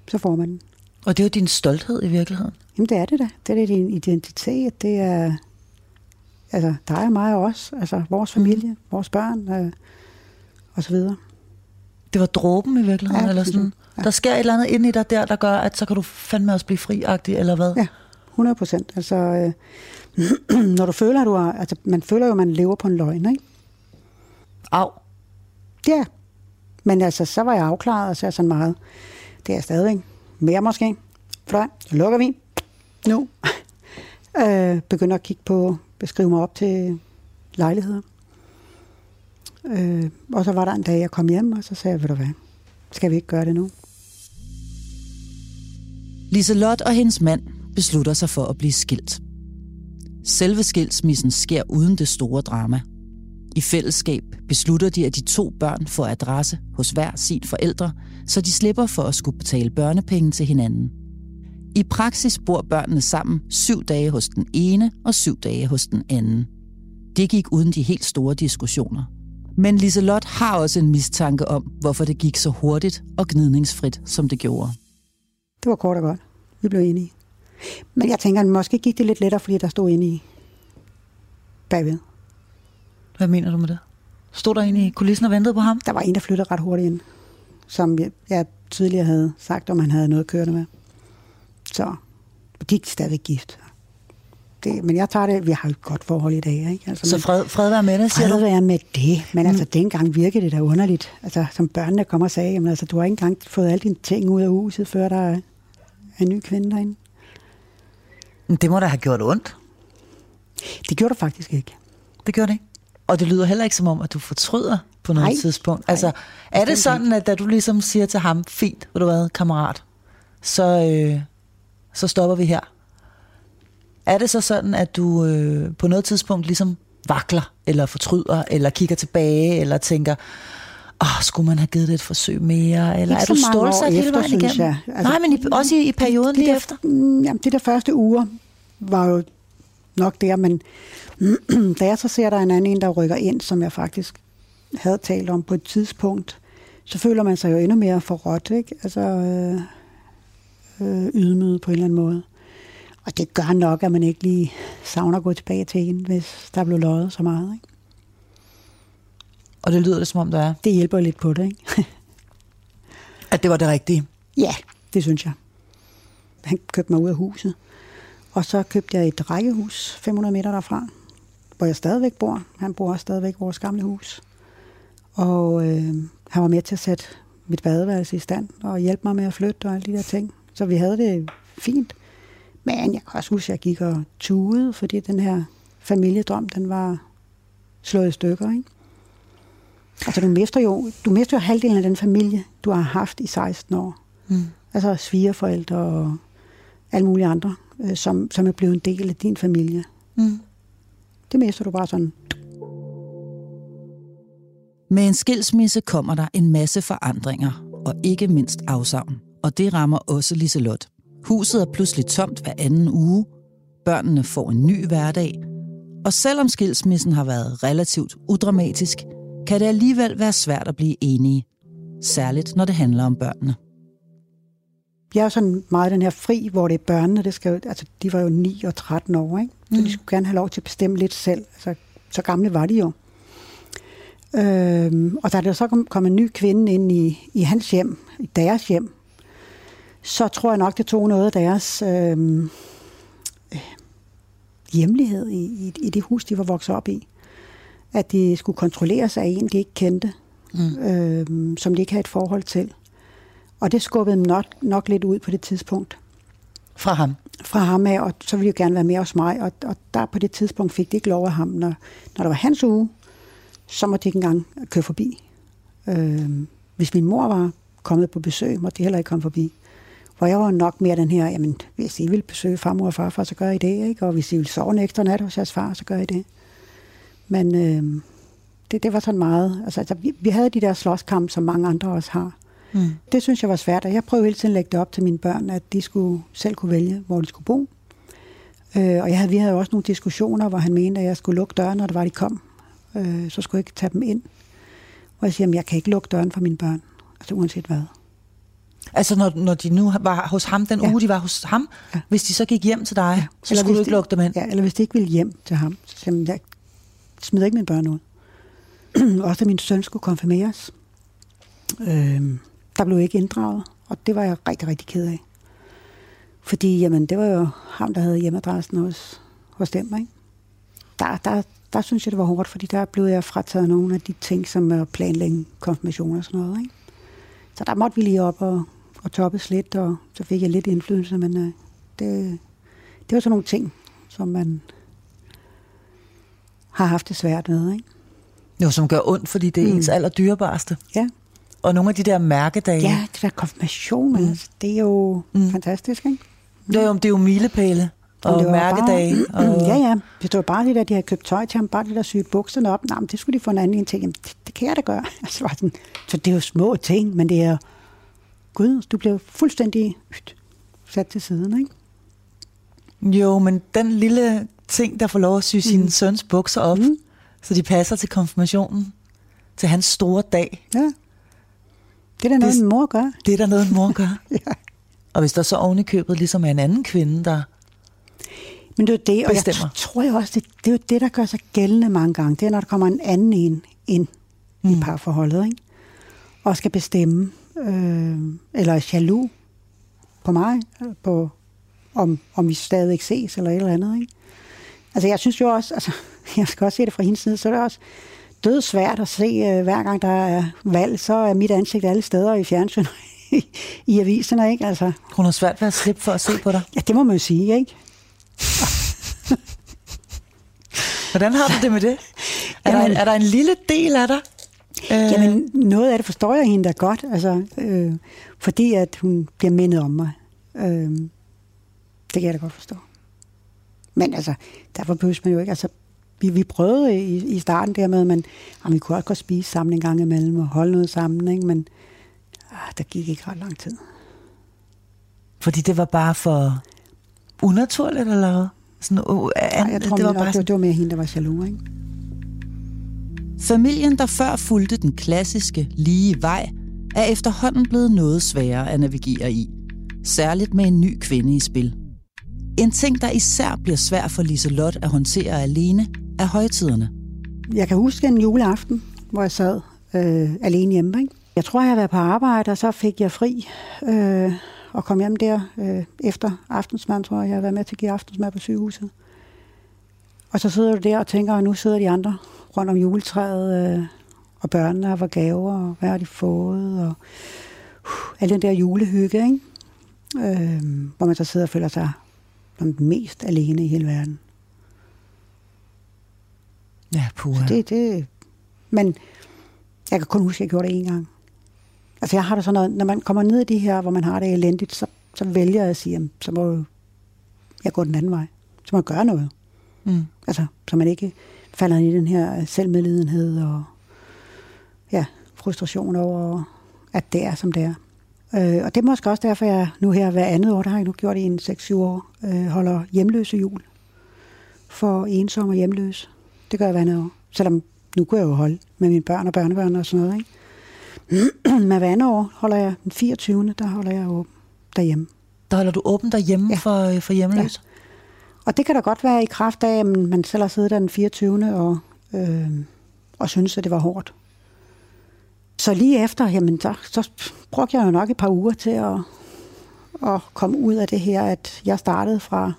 så får man den. Og det er jo din stolthed i virkeligheden. Jamen, det er det da. Det er din identitet. Det er altså, dig og mig og os. Altså, vores familie, mm. vores børn øh, og så videre. Det var dråben i virkeligheden, Ja, eller sådan. Ja. Der sker et eller andet inde i dig der, der gør, at så kan du fandme også blive friagtig, eller hvad? Ja, 100 procent. Altså, øh, når du føler, at du har... Altså, man føler jo, at man lever på en løgn, ikke? Au. Ja. Men altså, så var jeg afklaret, og så er jeg sådan meget... Det er jeg stadigvæk. Mere måske. Fløj, så lukker vi. Nu. øh, begynder at kigge på... Beskrive mig op til lejligheder. Øh, og så var der en dag, jeg kom hjem, og så sagde jeg, ved du hvad, skal vi ikke gøre det nu? Liselot og hendes mand beslutter sig for at blive skilt. Selve skilsmissen sker uden det store drama. I fællesskab beslutter de, at de to børn får adresse hos hver sin forældre, så de slipper for at skulle betale børnepenge til hinanden. I praksis bor børnene sammen syv dage hos den ene og syv dage hos den anden. Det gik uden de helt store diskussioner. Men Liselot har også en mistanke om, hvorfor det gik så hurtigt og gnidningsfrit, som det gjorde. Det var kort og godt. Vi blev enige. Men jeg tænker, at måske gik det lidt lettere, fordi der stod inde i bagved. Hvad mener du med det? Stod der inde i kulissen og ventede på ham? Der var en, der flyttede ret hurtigt ind, som jeg, jeg tidligere havde sagt, om han havde noget kørende med. Så de er stadig gift. Det, men jeg tager det, vi har et godt forhold i dag, ikke? Altså, Så fred, fred være med det, siger Fred du? være med det, men altså dengang virkede det da underligt. Altså som børnene kom og sagde, jamen, altså, du har ikke engang fået alle dine ting ud af huset, før der er en ny kvinde derinde. Men Det må da have gjort ondt. Det gjorde du faktisk ikke. Det gjorde det ikke. Og det lyder heller ikke som om, at du fortryder på noget Nej. tidspunkt? Altså, er det sådan, at da du ligesom siger til ham, fint, ved du hvad, kammerat, så, øh, så stopper vi her? Er det så sådan, at du øh, på noget tidspunkt ligesom vakler, eller fortryder, eller kigger tilbage, eller tænker, åh, skulle man have givet det et forsøg mere? Eller Ikke er du stålsat hele vejen igennem? jeg. Altså, Nej, men i, også i, i perioden de lige der, efter. Mm, Jamen, de der første uger var jo nok der, men da jeg så ser, der er en anden en, der rykker ind, som jeg faktisk havde talt om på et tidspunkt, så føler man sig jo endnu mere forrådt, ikke? Altså øh, øh, ydmyget på en eller anden måde. Og det gør nok, at man ikke lige savner at gå tilbage til hende, hvis der blev løjet så meget. Ikke? Og det lyder det, som om der er. Det hjælper lidt på det, ikke? At det var det rigtige. Ja, det synes jeg. Han købte mig ud af huset. Og så købte jeg et rækkehus 500 meter derfra, hvor jeg stadigvæk bor. Han bor også stadigvæk i vores gamle hus. Og øh, han var med til at sætte mit badeværelse i stand og hjælpe mig med at flytte og alle de der ting. Så vi havde det fint. Men jeg kan også huske, at jeg gik og tuede, fordi den her familiedrøm, den var slået i stykker. Ikke? Altså, du mister, jo, du mister jo halvdelen af den familie, du har haft i 16 år. Mm. Altså svigerforældre og alle mulige andre, øh, som, som er blevet en del af din familie. Mm. Det mister du bare sådan. Med en skilsmisse kommer der en masse forandringer, og ikke mindst afsavn. Og det rammer også Liselot. Huset er pludselig tomt hver anden uge. Børnene får en ny hverdag. Og selvom skilsmissen har været relativt udramatisk, kan det alligevel være svært at blive enige. Særligt når det handler om børnene. Jeg er jo sådan meget den her fri, hvor det er børnene, det skal altså de var jo 9 og 13 år, ikke? så Mm. de skulle gerne have lov til at bestemme lidt selv. Altså, så gamle var de jo. Øhm, og da der så kom, kom en ny kvinde ind i, i hans hjem, i deres hjem, så tror jeg nok, det tog noget af deres øhm, øh, hjemlighed i, i, i det hus, de var vokset op i. At de skulle kontrolleres af en, de ikke kendte, Mm. øhm, som de ikke havde et forhold til. Og det skubbede dem nok, nok lidt ud på det tidspunkt Fra ham. fra ham af, og så ville de jo gerne være med hos mig, og, og der på det tidspunkt fik de ikke lov af ham. Når, når der var hans uge, så måtte de ikke engang køre forbi. Øhm, hvis min mor var kommet på besøg, måtte de heller ikke komme forbi. Hvor jeg var nok mere den her, jamen, hvis I vil besøge farmor og farfar, så gør I det, ikke? Og hvis I vil sove en ekstra nat hos jeres far, så gør I det. Men øhm, det, det var sådan meget, altså, altså vi, vi havde de der slåskampe, som mange andre også har. Mm. Det synes jeg var svært, og jeg prøvede hele tiden at lægge det op til mine børn, at de skulle selv kunne vælge, hvor de skulle bo. Øh, og jeg havde, vi havde også nogle diskussioner, hvor han mente, at jeg skulle lukke døren, når det var, de kom. Øh, så skulle jeg ikke tage dem ind. Og jeg siger, at jeg kan ikke lukke døren for mine børn, altså uanset hvad. Altså når, når de nu var hos ham, den Ja. uge de var hos ham, Ja. hvis de så gik hjem til dig, så Eller skulle du ikke de- lukke dem ind. Ja, eller hvis de ikke ville hjem til ham, så siger jeg smider ikke mine børn ud. også da min søn skulle konfirmeres. Øh, der blev ikke inddraget, og det var jeg rigtig, rigtig ked af. Fordi, jamen, det var jo ham, der havde hjemmeadressen hos, hos dem, ikke? Der, der, der synes jeg, det var hårdt, fordi der blev jeg frataget nogle af de ting, som er planlægge konfirmation og sådan noget, ikke? Så der måtte vi lige op og, og toppes lidt, og så fik jeg lidt indflydelse, men øh, det, det var sådan nogle ting, som man har haft det svært med, ikke? Jo, som gør ondt, fordi det er Mm. ens allerdyrebareste. Ja, Og nogle af de der mærkedage, ja det der konfirmation, mm. altså, det er jo Mm. mm. fantastisk, ikke? det er jo, det er jo milepæle og det var mærkedage. Bare, og, ja, ja. Hvis det var bare det der, de havde købt tøj til ham, bare det der syet bukserne op, nej, men det skulle de få en anden en til. Jamen, det, det kan jeg da gøre. Altså, var sådan, så det er jo små ting, men det er, gud, du bliver fuldstændig hyt, sat til siden, ikke? Jo, men den lille ting, der får lov at sy sin Mm. søns bukser op, Mm. så de passer til konfirmationen, til hans store dag, Ja. Det er da noget, Det- min mor gør. det er der noget, en mor gør. Ja. Og hvis der så oven i købet ligesom er en anden kvinde, der... Men det er det, og jeg Bestemmer. t- tror jo også, det, det er jo det, der gør sig gældende mange gange. Det er, når der kommer en anden en ind mm. i parforholdet, ikke? og skal bestemme, øh, eller er jaloux på mig, øh, på, om, om vi stadig ses, eller et eller andet. Ikke? Altså, jeg synes jo også, altså, jeg skal også se det fra hendes side, så er det også død svært at se, øh, hver gang der er valg, så er mit ansigt alle steder i fjernsyn, i, aviserne, ikke? Altså, Hun har svært ved at slippe for at se på dig. ja, det må man jo sige, ikke? Hvordan har du det med det? Er, der, Jamen- en, er der en lille del af dig, Øh, Jamen, noget af det forstår jeg hende da godt, altså, øh, fordi at hun bliver mindet om mig. Øh, det kan jeg da godt forstå. Men altså, derfor behøver man jo ikke, altså, vi, vi prøvede i, i starten der med, men jamen, vi kunne også godt spise sammen en gang imellem og holde noget sammen, ikke? men ah, der gik ikke ret lang tid. Fordi det var bare for unaturligt, eller hvad? Sådan, uh, Ej, jeg tror, det var, bare det, var, det var mere hende, der var jaloux, ikke? Familien, der før fulgte den klassiske, lige vej, er efterhånden blevet noget sværere at navigere i. Særligt med en ny kvinde i spil. En ting, der især bliver svær for Liselot at håndtere alene, er højtiderne. Jeg kan huske en juleaften, hvor jeg sad øh, alene hjemme. Ikke? Jeg tror, jeg havde været på arbejde, og så fik jeg fri øh, og kom hjem der øh, efter aftensmad, tror jeg. Jeg har været med til at give aftensmad på sygehuset. Og så sidder du der og tænker, at nu sidder de andre rundt om juletræet, øh, og børnene har fået gaver, og hvad har de fået, og uh, al den der julehygge, ikke? Øh, hvor man så sidder og føler sig som den mest alene i hele verden. Ja, puha. Så det, det, men jeg kan kun huske, at jeg gjorde det en gang. Altså jeg har det sådan noget, når man kommer ned i de her, hvor man har det elendigt, så, så vælger jeg at sige, jamen, så må jeg gå den anden vej. Så må jeg gøre noget. Mm. Altså, så man ikke falder i den her selvmedlidenhed og ja, frustration over, at det er, som det er. Øh, og det er måske også derfor, jeg nu her hver andet år, der har jeg nu gjort i en 6-7 år, øh, holder hjemløse jul for ensomme og hjemløse. Det gør jeg hver andet år. Selvom nu kunne jeg jo holde med mine børn og børnebørn og sådan noget. Ikke? Men hver andet år holder jeg den 24. Der holder jeg åben derhjemme. Der holder du åben derhjemme Ja. ja. for, for hjemløse? Og det kan da godt være i kraft af, at man selv har siddet der den 24. og, øh, og synes, at det var hårdt. Så lige efter, jamen, så, så brugte jeg jo nok et par uger til at, at komme ud af det her, at jeg startede fra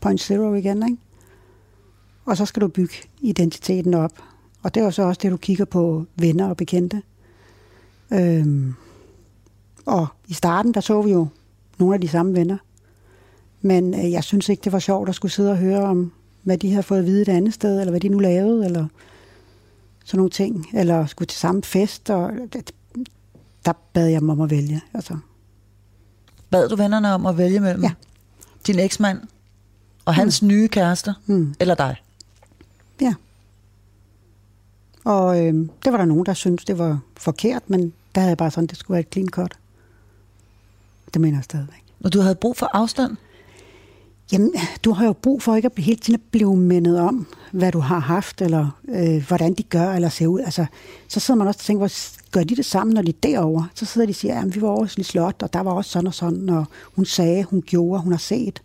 point zero igen, ikke? Og så skal du bygge identiteten op. Og det er jo så også det, du kigger på venner og bekendte. Øhm, og i starten, der så vi jo nogle af de samme venner. Men øh, jeg synes ikke, det var sjovt at skulle sidde og høre om, hvad de havde fået at vide et andet sted, eller hvad de nu lavede, eller sådan nogle ting. Eller skulle til samme fest, og det, der bad jeg dem om at vælge. Altså, Bad du vennerne om at vælge mellem Ja. din eksmand og hans mm. nye kæreste, mm, eller dig? ja. Og øh, det var der nogen, der syntes, det var forkert, men der havde jeg bare sådan, det skulle være et clean cut. Det mener jeg stadigvæk. Og du havde brug for afstand? Jamen, du har jo brug for ikke at blive hele tiden at blive mindet om, hvad du har haft, eller øh, hvordan de gør, eller ser ud. Altså, så sidder man også og tænker, hvor gør de det sammen, når de er derovre? Så sidder de og siger, at vi var over i slot, og der var også sådan og sådan, og hun sagde, hun gjorde, hun har set.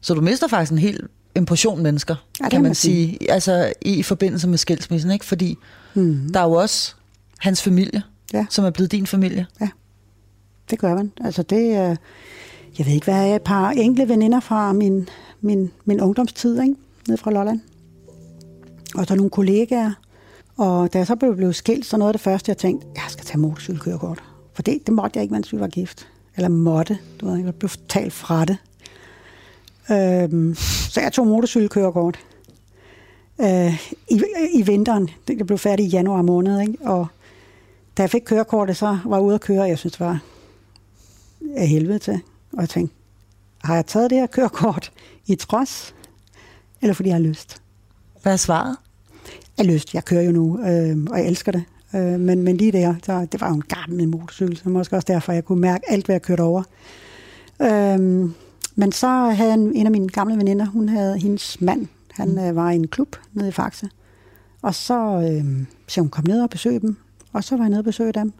Så du mister faktisk en hel en portion mennesker, Ja, kan man man sige. sige, altså i forbindelse med skilsmissen, ikke? Fordi Mm. der er jo også hans familie, Ja. som er blevet din familie. Det gør man. Altså det er, jeg ved ikke, hvad er et par enkle veninder fra min, min, min ungdomstid, ikke? Nede fra Lolland. Og så nogle kollegaer. Og da jeg så blev, blev skilt, så noget af det første, jeg tænkte, jeg skal tage motorcykelkørekort. For det, det måtte jeg ikke, mens vi var gift. Eller måtte. Du ved, jeg blev talt fra det. Øhm, så jeg tog motorcykelkørekort. Øh, i, I vinteren. Det det blev færdig i januar måned. Ikke? Og da jeg fik kørekortet, så var jeg ude at køre, og jeg synes, det var af helvede til. Og jeg tænkte, har jeg taget det her kørekort i trods, eller fordi jeg har lyst? Hvad er svaret? Jeg har lyst. Jeg kører jo nu, øh, og jeg elsker det. Øh, men, men lige der, så, det var jo en gammel motorcykel, så måske også derfor, jeg kunne mærke alt, hvad jeg kørte over. Øh, men så havde en, en af mine gamle veninder, hun havde hendes mand, han mm. øh, var i en klub nede i Faxe. Og så, øh, så hun kom ned og besøgte dem, og så var jeg nede og besøgte dem.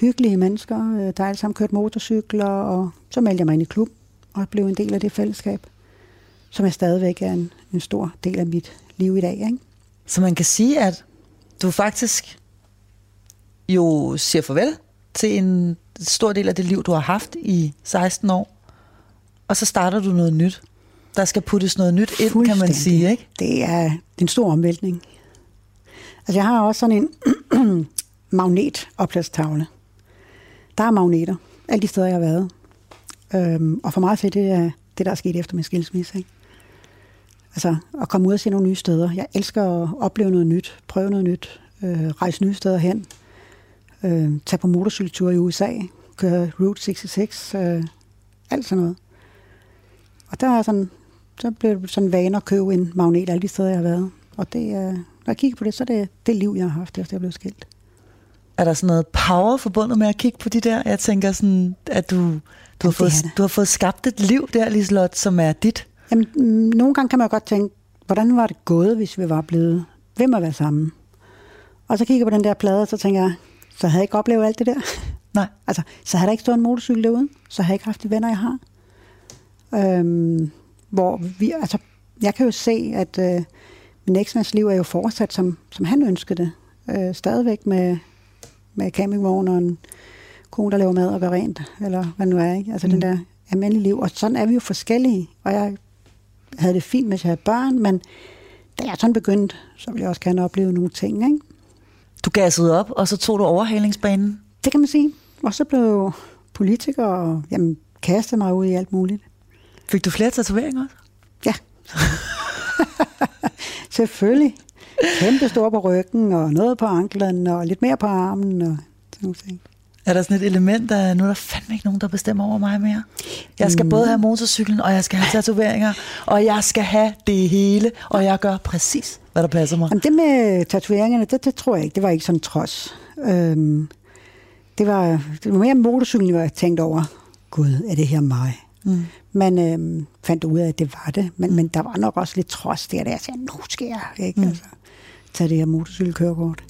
Hyggelige mennesker, øh, der alle sammen kørte motorcykler, og så meldte jeg mig ind i klub og blev en del af det fællesskab, som er stadigvæk er en, en stor del af mit liv i dag. Ikke? Så man kan sige, at du faktisk jo siger farvel til en stor del af det liv, du har haft i 16 år, og så starter du noget nyt. Der skal puttes noget nyt ind, kan man sige, ikke? Det er, det er en stor omvæltning. Altså jeg har også sådan en magnetopladstavle. Der er magneter, alle de steder, jeg har været. Øhm, og for mig er det er det, der er sket efter min skilsmisse. Ikke? Altså at komme ud og se nogle nye steder. Jeg elsker at opleve noget nyt, prøve noget nyt, øh, rejse nye steder hen. øh, tage på motorcykeltur i USA, køre Route 66, øh, alt sådan noget. Og der er sådan, så blev det sådan vane at købe en magnet alle de steder, jeg har været. Og det, øh, når jeg kigger på det, så er det det liv, jeg har haft, efter jeg blev skilt. Er der sådan noget power forbundet med at kigge på de der? Jeg tænker sådan, at du, du, har, fået, du har fået skabt et liv der, Liselot, som er dit. Jamen, mm, nogle gange kan man jo godt tænke, hvordan var det gået, hvis vi var blevet ved med at være sammen? Og så kigger jeg på den der plade, og så tænker jeg, så havde jeg ikke oplevet alt det der. Nej. Altså, så havde der ikke stået en motorcykel derude. Så havde jeg ikke haft de venner, jeg har. Øhm, hvor vi, altså, jeg kan jo se, at øh, min eksmands liv er jo fortsat, som, som han ønskede det. Øh, stadigvæk med, med campingvogn og en kone, der laver mad og gør rent, eller hvad det nu er. Ikke? Altså mm. den der almindelige liv. Og sådan er vi jo forskellige. Og jeg havde det fint, hvis jeg havde børn, men da jeg sådan begyndte, så ville jeg også gerne opleve nogle ting. Ikke? Du gassede op, og så tog du overhalingsbanen. Det kan man sige. Og så blev politiker og jamen, kastede mig ud i alt muligt. Fik du flere tatoveringer også? Ja. Selvfølgelig. Kæmpe stor på ryggen, og noget på anklen, og lidt mere på armen, og sådan nogle ting. Er der sådan et element, der nu er der fandme ikke nogen, der bestemmer over mig mere? Jeg skal mm. både have motorcyklen, og jeg skal have tatoveringer, og jeg skal have det hele, og jeg gør præcis, hvad der passer mig. Jamen, det med tatoveringerne, det, det tror jeg ikke. Det var ikke sådan trods. Øhm, det, var, det var mere motorcyklen, hvor jeg tænkte over, gud, er det her mig? Mm. Men øhm, fandt ud af, at det var det. Men, mm. men der var nok også lidt trods der, der jeg sagde, nu skal jeg ikke, mm. altså, tage det her motorcykelkørekort.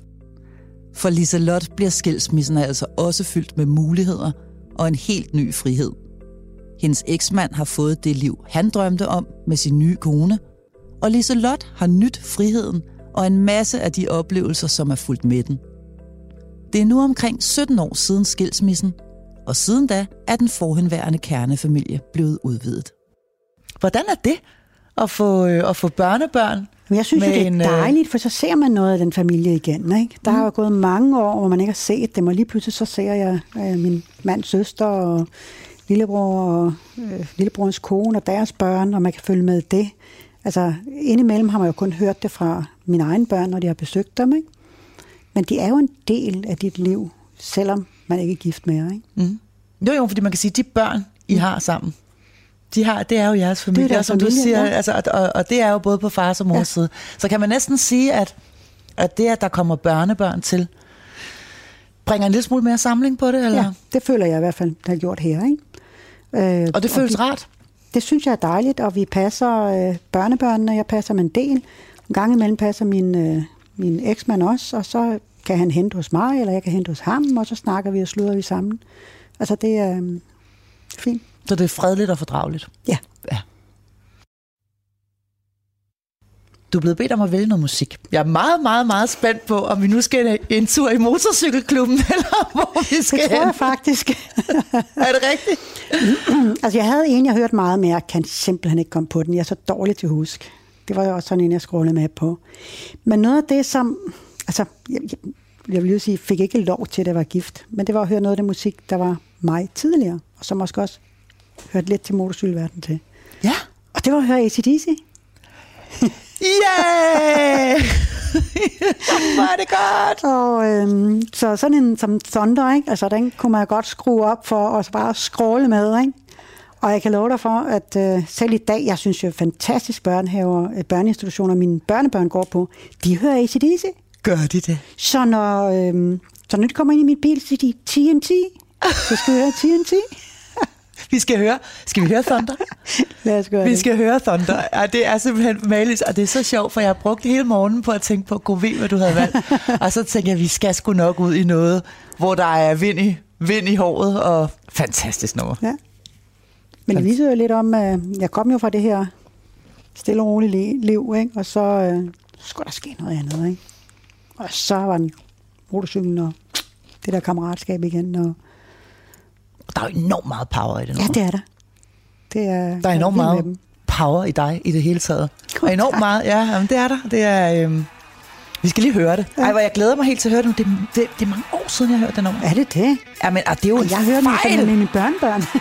For Liselot bliver skilsmissen altså også fyldt med muligheder og en helt ny frihed. Hendes eksmand har fået det liv, han drømte om med sin nye kone, og Liselot har nyt friheden og en masse af de oplevelser, som er fulgt med den. Det er nu omkring 17 år siden skilsmissen, og siden da er den forhenværende kernefamilie blevet udvidet. Hvordan er det at få, øh, at få børnebørn? Men jeg synes jo, det er øh, dejligt, for så ser man noget af den familie igen. Ikke? Der har jo gået mange år, hvor man ikke har set dem, og lige pludselig så ser jeg øh, min mands søster og lillebror og øh, lillebrorens kone og deres børn, og man kan følge med det. Altså, indimellem har man jo kun hørt det fra mine egne børn, når de har besøgt dem. Ikke? Men de er jo en del af dit liv, selvom man ikke er gift mere. Ikke? Mm. Jo, jo, fordi man kan sige, at de børn, I har sammen, de har, det er jo jeres familie, deres som du familie, siger, ja. altså, og, og, og det er jo både på fars og mors ja. Side. Så kan man næsten sige, at, at det, at der kommer børnebørn til, bringer en lille smule mere samling på det, eller? Ja, det føler jeg i hvert fald, der har gjort her. Ikke? Øh, Og det føles de- rart. Det synes jeg er dejligt, og vi passer øh, børnebørnene, jeg passer med en del. En gang imellem passer min, øh, min eksmand også, og så kan han hente hos mig, eller jeg kan hente hos ham, og så snakker vi og sluder vi sammen. Altså det er øh, fint. Så det er fredeligt og fordrageligt. Ja. ja. Du er blevet bedt om at vælge noget musik. Jeg er meget, meget, meget spændt på, om vi nu skal en tur i motorcykelklubben, eller hvor vi skal Det tror jeg faktisk. Er det rigtigt? altså jeg havde en, jeg hørte meget, men jeg kan simpelthen ikke komme på den. Jeg er så dårlig til at huske. Det var jo også sådan en, jeg scrollede med på. Men noget af det, som... Altså, jeg, jeg, jeg vil jo sige, fik ikke lov til, at jeg var gift. Men det var at høre noget af det musik, der var mig tidligere. Og som måske også hørte lidt til motorcykelverdenen til. Ja. Og det var at høre ACDC. Yeah! Hvor er det godt! Og øhm, så sådan en som Thunder, ikke? Altså, den kunne man godt skrue op for, og så bare scrolle med, ikke? Og jeg kan love dig for, at øh, selv i dag, jeg synes jo fantastisk børnehaver, øh, børneinstitutioner, mine børnebørn går på, de hører ACDC. Gør de det? Så når, øhm, så når de kommer ind i min bil, så siger de TNT. Så skal vi høre TNT. Vi skal høre. Skal vi høre Thunder? Lad os gøre Vi det. skal høre Thunder. Ja, det er simpelthen maligt, og det er så sjovt, for jeg har brugt hele morgenen på at tænke på, god ved, hvad du havde valgt. og så tænker jeg, at vi skal sgu nok ud i noget, hvor der er vind i, vind i håret, og fantastisk nummer. Ja. Men det viser jo lidt om, at jeg kom jo fra det her stille og rolige li- liv, ikke? og så øh, skulle der ske noget andet. Ikke? Og så var den motorcyklen og det der kammeratskab igen. Og, Der er jo enormt meget power i det ja, det er der. Det er, Der er enormt meget power i dig i det hele taget. God, Og enormt tak. meget, ja, jamen, det er der. Det er, øhm, vi skal lige høre det. Ej, hvor jeg glæder mig helt til at høre det. Det, det, det er mange år siden, jeg har hørt det nummer. Er det det? Ja, men ah, det er jo en Og jeg hører sammen med mine børnebørn.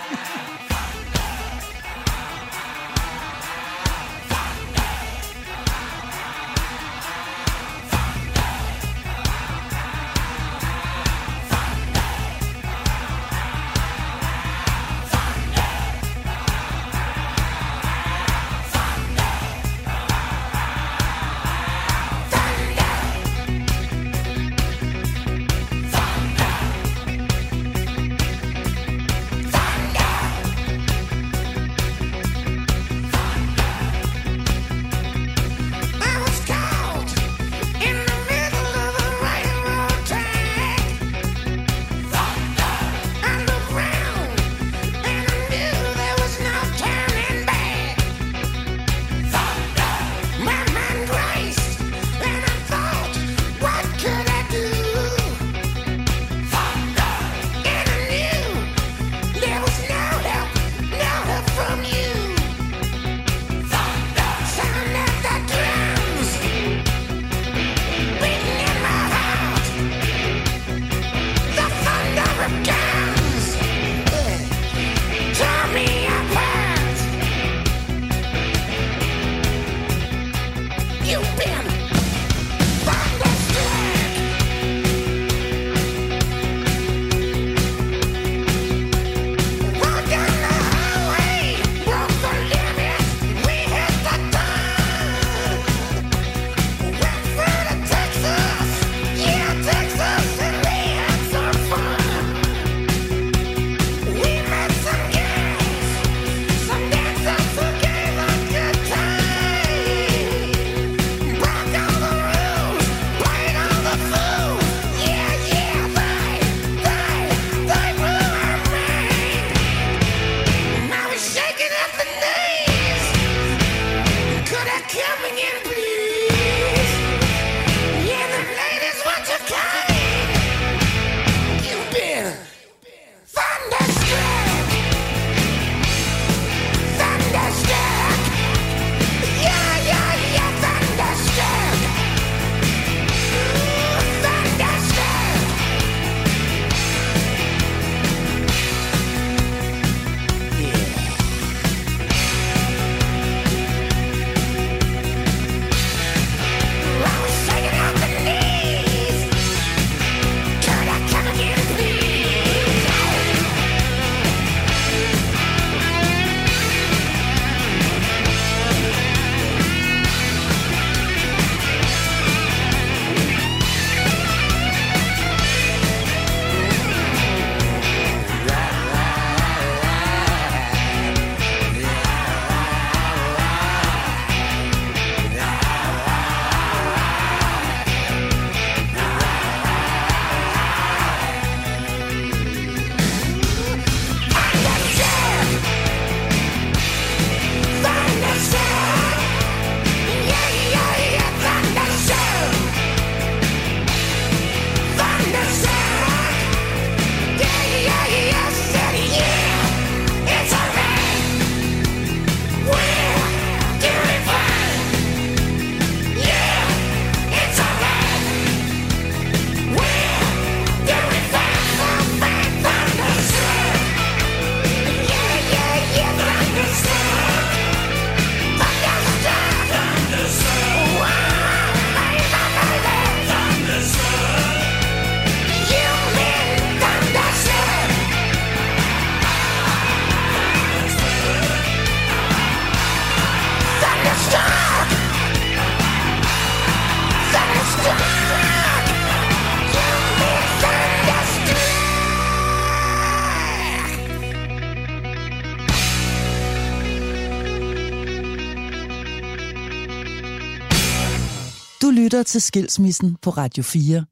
til Skilsmissen på Radio 4,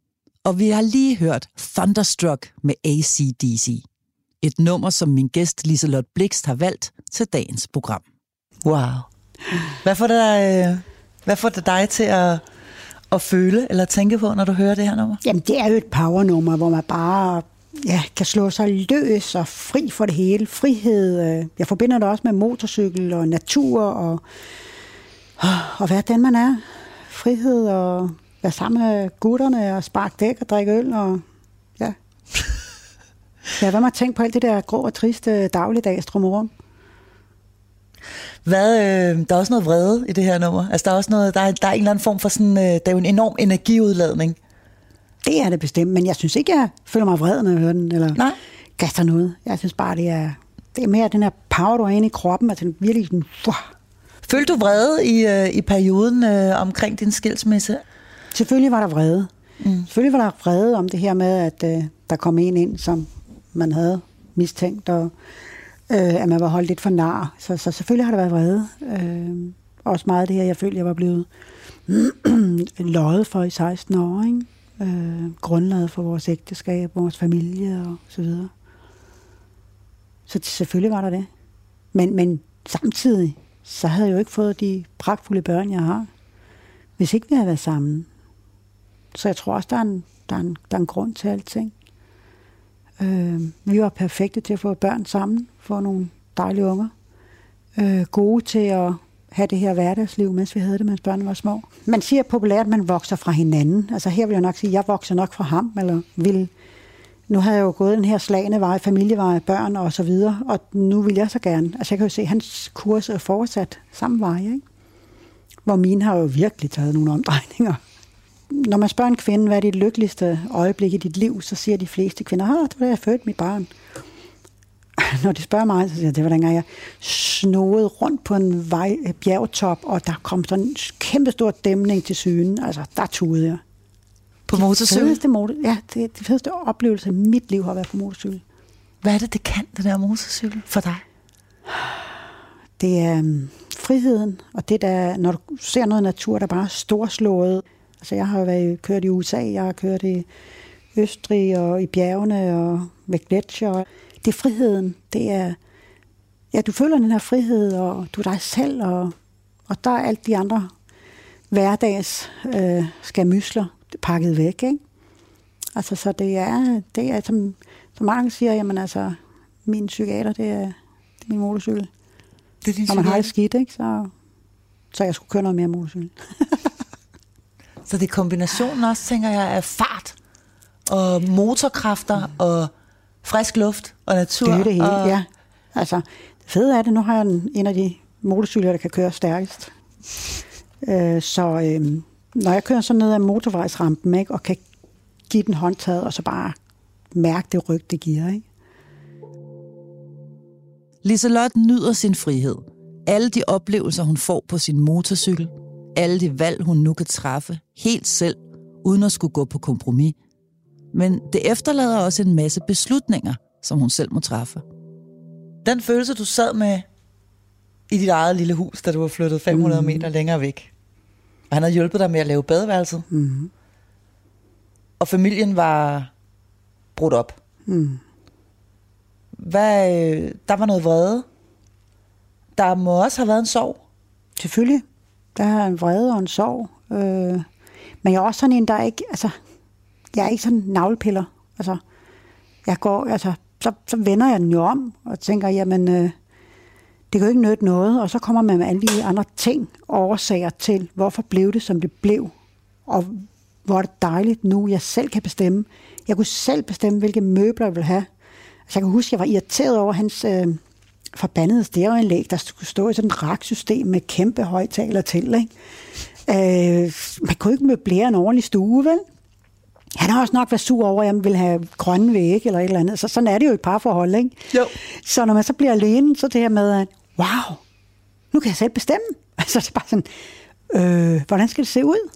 og vi har lige hørt Thunderstruck med ACDC. Et nummer, som min gæst Liselot Blikst har valgt til dagens program. Wow. Hvad får det, dig, øh, hvad får det dig til at, at føle eller tænke på, når du hører det her nummer? Jamen, det er jo et powernummer, hvor man bare ja, kan slå sig løs og fri for det hele. Frihed. øh, Jeg forbinder det også med motorcykel og natur og, og være den, man er. Frihed og være sammen med gutterne og sparke dæk og drikke øl og ja. Ja, hvad man tænke på alt det der grå og triste dagligdags drummerum. Hvad, øh, der er også noget vrede i det her nummer. Altså, der er også noget, der er, der er en eller anden form for sådan, øh, der er jo en enorm energiudladning. Det er det bestemt, men jeg synes ikke, jeg føler mig vred, når jeg hører den, eller Nej. gaster noget. Jeg synes bare, det er, det er mere den her power, du har inde i kroppen, den virkelig sådan. Følte du vrede i, øh, i perioden øh, omkring din skilsmisse? Selvfølgelig var der vrede. Mm. Selvfølgelig var der vrede om det her med, at øh, der kom en ind, som man havde mistænkt, og øh, at man var holdt lidt for nar. Så, så selvfølgelig har der været vrede. Øh, også meget af det her, jeg følte, jeg var blevet løjet for i 16 år. Ikke? Øh, grundlaget for vores ægteskab, vores familie og så videre. Så selvfølgelig var der det. Men, men samtidig, så havde jeg jo ikke fået de pragtfulde børn, jeg har, hvis ikke vi havde været sammen. Så jeg tror også, der er en, der er en, der er en grund til alting. Øh, vi var perfekte til at få børn sammen, få nogle dejlige unger. Øh, gode til at have det her hverdagsliv, mens vi havde det, mens børnene var små. Man siger populært, at man vokser fra hinanden. Altså her vil jeg nok sige, at jeg vokser nok fra ham, eller vil nu havde jeg jo gået den her slagende vej, familievej, børn og så videre, og nu vil jeg så gerne. Altså jeg kan jo se, at hans kurs er fortsat samme vej, ikke? Hvor mine har jo virkelig taget nogle omdrejninger. Når man spørger en kvinde, hvad er dit lykkeligste øjeblik i dit liv, så siger de fleste kvinder, at det var da jeg fødte mit barn. Når de spørger mig, så siger jeg, det var dengang jeg snoede rundt på en vej, bjergtop, og der kom sådan en kæmpe stor dæmning til synen. Altså, der tudede jeg. På motorcykel? Fedeste motor, ja, det, det fedeste oplevelse i mit liv har været på motorcykel. Hvad er det, det kan, det der motorcykel, for dig? Det er um, friheden, og det der, når du ser noget natur, der bare er storslået. Altså, jeg har været, kørt i USA, jeg har kørt i Østrig og i bjergene og ved gletsjer. Det er friheden. Det er, ja, du føler den her frihed, og du er dig selv, og, og der er alt de andre hverdags øh, skamysler pakket væk, ikke? Altså, så det er, det er som, som mange siger, jamen altså, min psykiater, det er, det er min motorcykel. Det er din Når man har det skidt, ikke, så, så jeg skulle køre noget mere motorcykel. Så det er kombinationen også, tænker jeg, af fart og motorkræfter mm. og frisk luft og natur. Det er det hele, og, ja. Altså, det fede er det, nu har jeg en, en af de motorcykler, der kan køre stærkest. Øh, så øh, når jeg kører sådan ned ad motorvejsrampen, ikke, og kan give den håndtaget, og så bare mærke det ryg, det giver, ikke? Liselot nyder sin frihed. Alle de oplevelser, hun får på sin motorcykel. Alle de valg, hun nu kan træffe helt selv, uden at skulle gå på kompromis. Men det efterlader også en masse beslutninger, som hun selv må træffe. Den følelse, du sad med i dit eget lille hus, da du var flyttet 500 mm. meter længere væk. Og han havde hjulpet dig med at lave badeværelset. Mm. Og familien var brudt op. Mm. Hvad, øh, der var noget vrede. Der må også have været en sorg. Selvfølgelig. Der er en vrede og en sorg. Øh, men jeg er også sådan en, der ikke... Altså, jeg er ikke sådan navlepiller. Altså, jeg går... Altså, så, så vender jeg den jo om og tænker, jamen, øh, det kan jo ikke nytte noget. Og så kommer man med alle de andre ting, årsager til, hvorfor blev det, som det blev. Og hvor er det dejligt nu, jeg selv kan bestemme. Jeg kunne selv bestemme, hvilke møbler jeg vil have. Altså, jeg kan huske, jeg var irriteret over hans øh, forbandede stereoanlæg, der skulle stå i sådan et raksystem med kæmpe højtaler til. Ikke? Øh, man kunne ikke møblere en ordentlig stue, vel? Han har også nok været sur over, at jeg vil have grønne vægge eller et eller andet. Så sådan er det jo i et parforhold, ikke? Jo. Så når man så bliver alene, så det her med, at wow, nu kan jeg selv bestemme. Altså, det er bare sådan, øh, hvordan skal det se ud?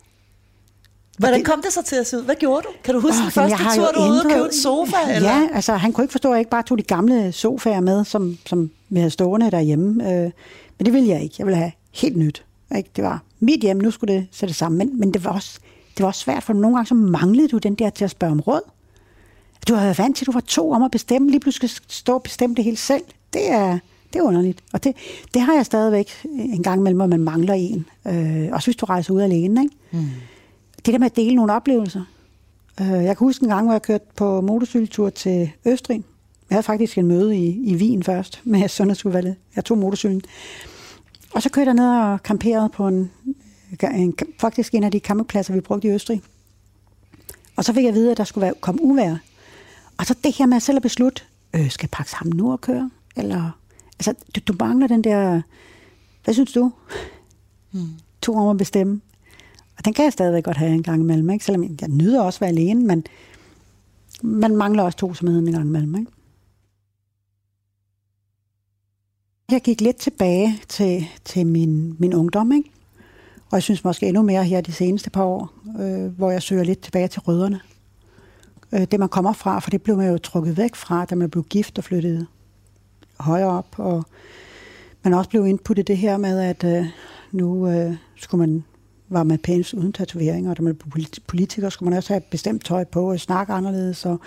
Hvordan kom det så til at se ud? Hvad gjorde du? Kan du huske Åh, den første tur, du var ude og købe en sofa? Eller? Ja, altså han kunne ikke forstå, at jeg ikke bare tog de gamle sofaer med, som, som vi havde stående derhjemme. Øh, men det ville jeg ikke. Jeg ville have helt nyt. Ikke? Det var mit hjem, nu skulle det sætte sammen. Men, men det, var også, det var også svært, for nogle gange så manglede du den der til at spørge om råd. Du havde været vant til, at du var to om at bestemme, lige pludselig skal stå og bestemme det hele selv. Det er, det er underligt. Og det, det har jeg stadigvæk en gang imellem, hvor man mangler en. Øh, også hvis du rejser ud alene. Ikke? Mm. Det der med at dele nogle oplevelser. Øh, jeg kan huske en gang, hvor jeg kørte på motorcykeltur til Østrig. Jeg havde faktisk en møde i, i Wien først med sundhedsudvalget. Jeg tog motorcyklen. Og så kørte jeg ned og camperede på en, en, faktisk en af de campingpladser, vi brugte i Østrig. Og så fik jeg at vide, at der skulle være, komme uvær. Og så det her med selv at beslutte, øh, skal jeg pakke sammen nu og køre? Eller, altså, du, du mangler den der, hvad synes du? Hmm. To om at bestemme. Og den kan jeg stadigvæk godt have en gang imellem, ikke? selvom jeg nyder også at være alene, men man mangler også tosomheden en gang imellem. Ikke? Jeg gik lidt tilbage til, til min, min ungdom, ikke? og jeg synes måske endnu mere her de seneste par år, øh, hvor jeg søger lidt tilbage til rødderne. Øh, det man kommer fra, for det blev man jo trukket væk fra, da man blev gift og flyttede højere op, og man også blev indputtet det her med, at øh, nu øh, skulle man var man pænt uden tatoveringer, og da man blev politiker, skulle man også have bestemt tøj på og snakke anderledes. Og,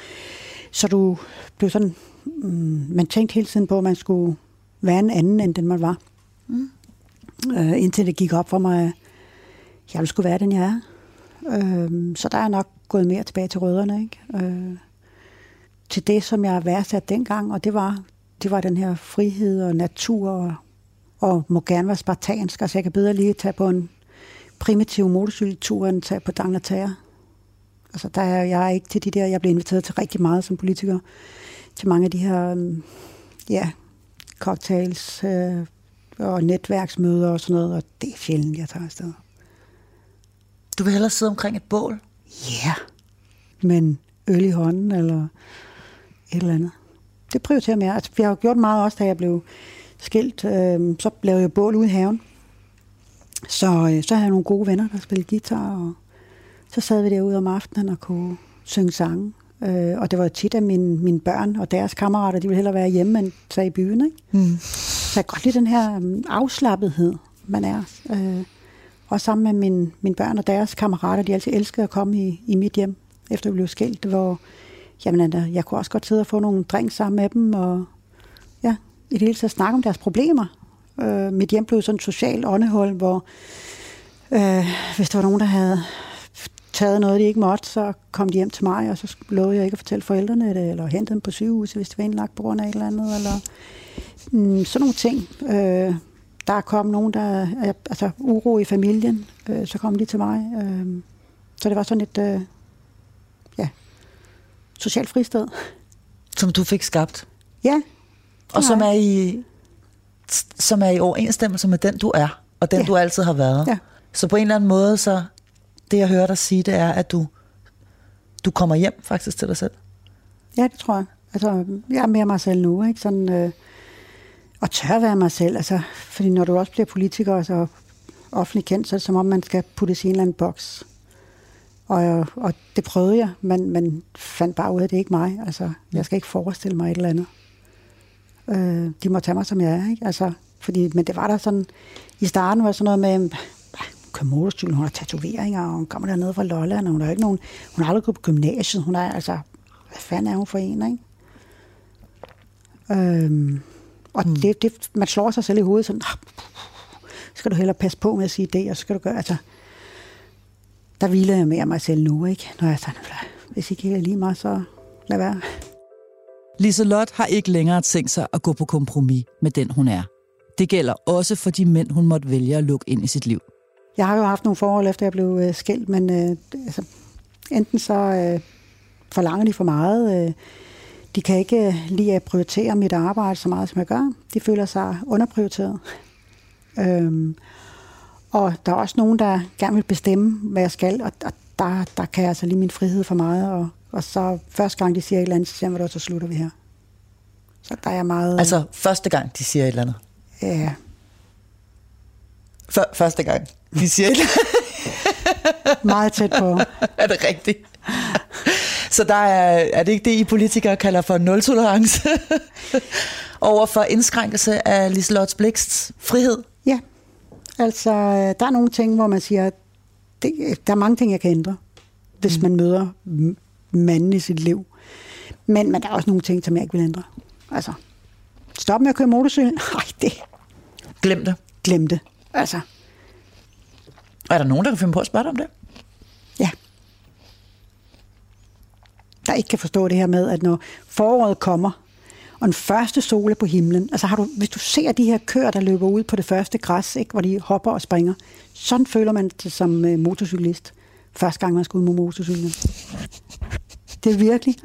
så du blev sådan, mm, man tænkte hele tiden på, at man skulle være en anden, end den man var. Mm. Øh, indtil det gik op for mig, at jeg skulle være den, jeg er. Øh, så der er nok gået mere tilbage til rødderne, ikke? Øh, til det, som jeg værdsat dengang, og det var, det var den her frihed og natur, og, og må gerne være spartansk. Altså, jeg kan bedre lige tage på en primitiv motorcykeltur end tage på Dangleterre. Altså, der er jeg ikke til de der, jeg blev inviteret til rigtig meget som politiker, til mange af de her, um, ja, cocktails øh, og netværksmøder og sådan noget, og det er sjældent, jeg tager afsted. Du vil hellere sidde omkring et bål? Ja, yeah. men øl i hånden eller et eller andet. Det prioriterer mere. Altså, vi har jo gjort meget også, da jeg blev skilt. Øh, så lavede jeg bål ude i haven. Så, øh, så havde jeg nogle gode venner, der spillede guitar, og så sad vi derude om aftenen og kunne synge sange. Øh, og det var tit, at mine, mine børn og deres kammerater, de ville hellere være hjemme end tage i byen. Ikke? Mm. Så jeg kan godt lide den her um, afslappethed, man er. Øh, og sammen med mine, mine børn og deres kammerater, de altid elskede at komme i, i mit hjem, efter vi blev skilt, hvor jamen, jeg kunne også godt sidde og få nogle drinks sammen med dem, og ja, i det hele taget snakke om deres problemer. Øh, mit hjem blev sådan et socialt åndehul, hvor øh, hvis der var nogen, der havde taget noget, de ikke måtte, så kom de hjem til mig, og så lovede jeg ikke at fortælle forældrene det, eller hente dem på sygehuset, hvis det var indlagt på grund af et eller andet, eller mm, sådan nogle ting. Øh, der kom nogen, der altså uro i familien, øh, så kom de til mig. Øh, så det var sådan et øh, socialt fristed. Som du fik skabt? Ja. Og som er i som er i overensstemmelse med den, du er, og den, ja. du altid har været. Ja. Så på en eller anden måde, så det, jeg hører dig sige, det er, at du, du kommer hjem faktisk til dig selv. Ja, det tror jeg. Altså, jeg er mere mig selv nu, ikke? Sådan, øh, og tør være mig selv. Altså, fordi når du også bliver politiker og så offentlig kendt, så er det som om, man skal putte i en eller anden boks. Og, og det prøvede jeg, men, men fandt bare ud af, at det er ikke mig. Altså, jeg skal ikke forestille mig et eller andet. Øh, de må tage mig, som jeg er. Ikke? Altså, fordi, men det var der sådan, i starten var sådan noget med, kører motorcykel, hun har tatoveringer, og hun kommer dernede fra Lolland, og hun har ikke nogen, hun har aldrig gået på gymnasiet, hun er altså, hvad fanden er hun for en, ikke? Øhm, og mm. det, det, man slår sig selv i hovedet sådan, skal du hellere passe på med at sige det, og så skal du gøre, altså, der hviler jeg mere mig selv nu, ikke? Når jeg sådan, hvis ikke lige mig, så lad være. Liselot har ikke længere tænkt sig at gå på kompromis med den, hun er. Det gælder også for de mænd, hun måtte vælge at lukke ind i sit liv. Jeg har jo haft nogle forhold, efter jeg blev øh, skilt, men øh, altså, enten så øh, forlanger de for meget. Øh, de kan ikke øh, lide at prioritere mit arbejde så meget, som jeg gør. De føler sig underprioriteret. Øhm, og der er også nogen, der gerne vil bestemme, hvad jeg skal, og, og der, der kan jeg altså lige min frihed for meget, og og så første gang, de siger et eller andet, så siger jeg, så slutter vi her. Så der er meget... Altså første gang, de siger et eller andet? Ja. F- første gang, de siger et eller andet? meget tæt på. er det rigtigt? Så der er, er det ikke det, I politikere kalder for nul-tolerance over for indskrænkelse af Liselotte Bliksts frihed? Altså, øh, der er nogle ting, hvor man siger, det, der er mange ting, jeg kan ændre, hvis mm. man møder manden i sit liv. Men, men der er også nogle ting, som jeg ikke vil ændre. Altså, stop med at køre motorcykel. Nej, det Glem det. glem det. Altså, Er der nogen, der kan finde på at spørge dig om det? ja. Der ikke kan forstå det her med, at når foråret kommer, og den første sol er på himlen, altså har du, hvis du ser de her køer, der løber ud på det første græs, ikke, hvor de hopper og springer, sådan føler man det som øh, motorcyklist, første gang man skal ud med motorcyklen. Det er virkelig.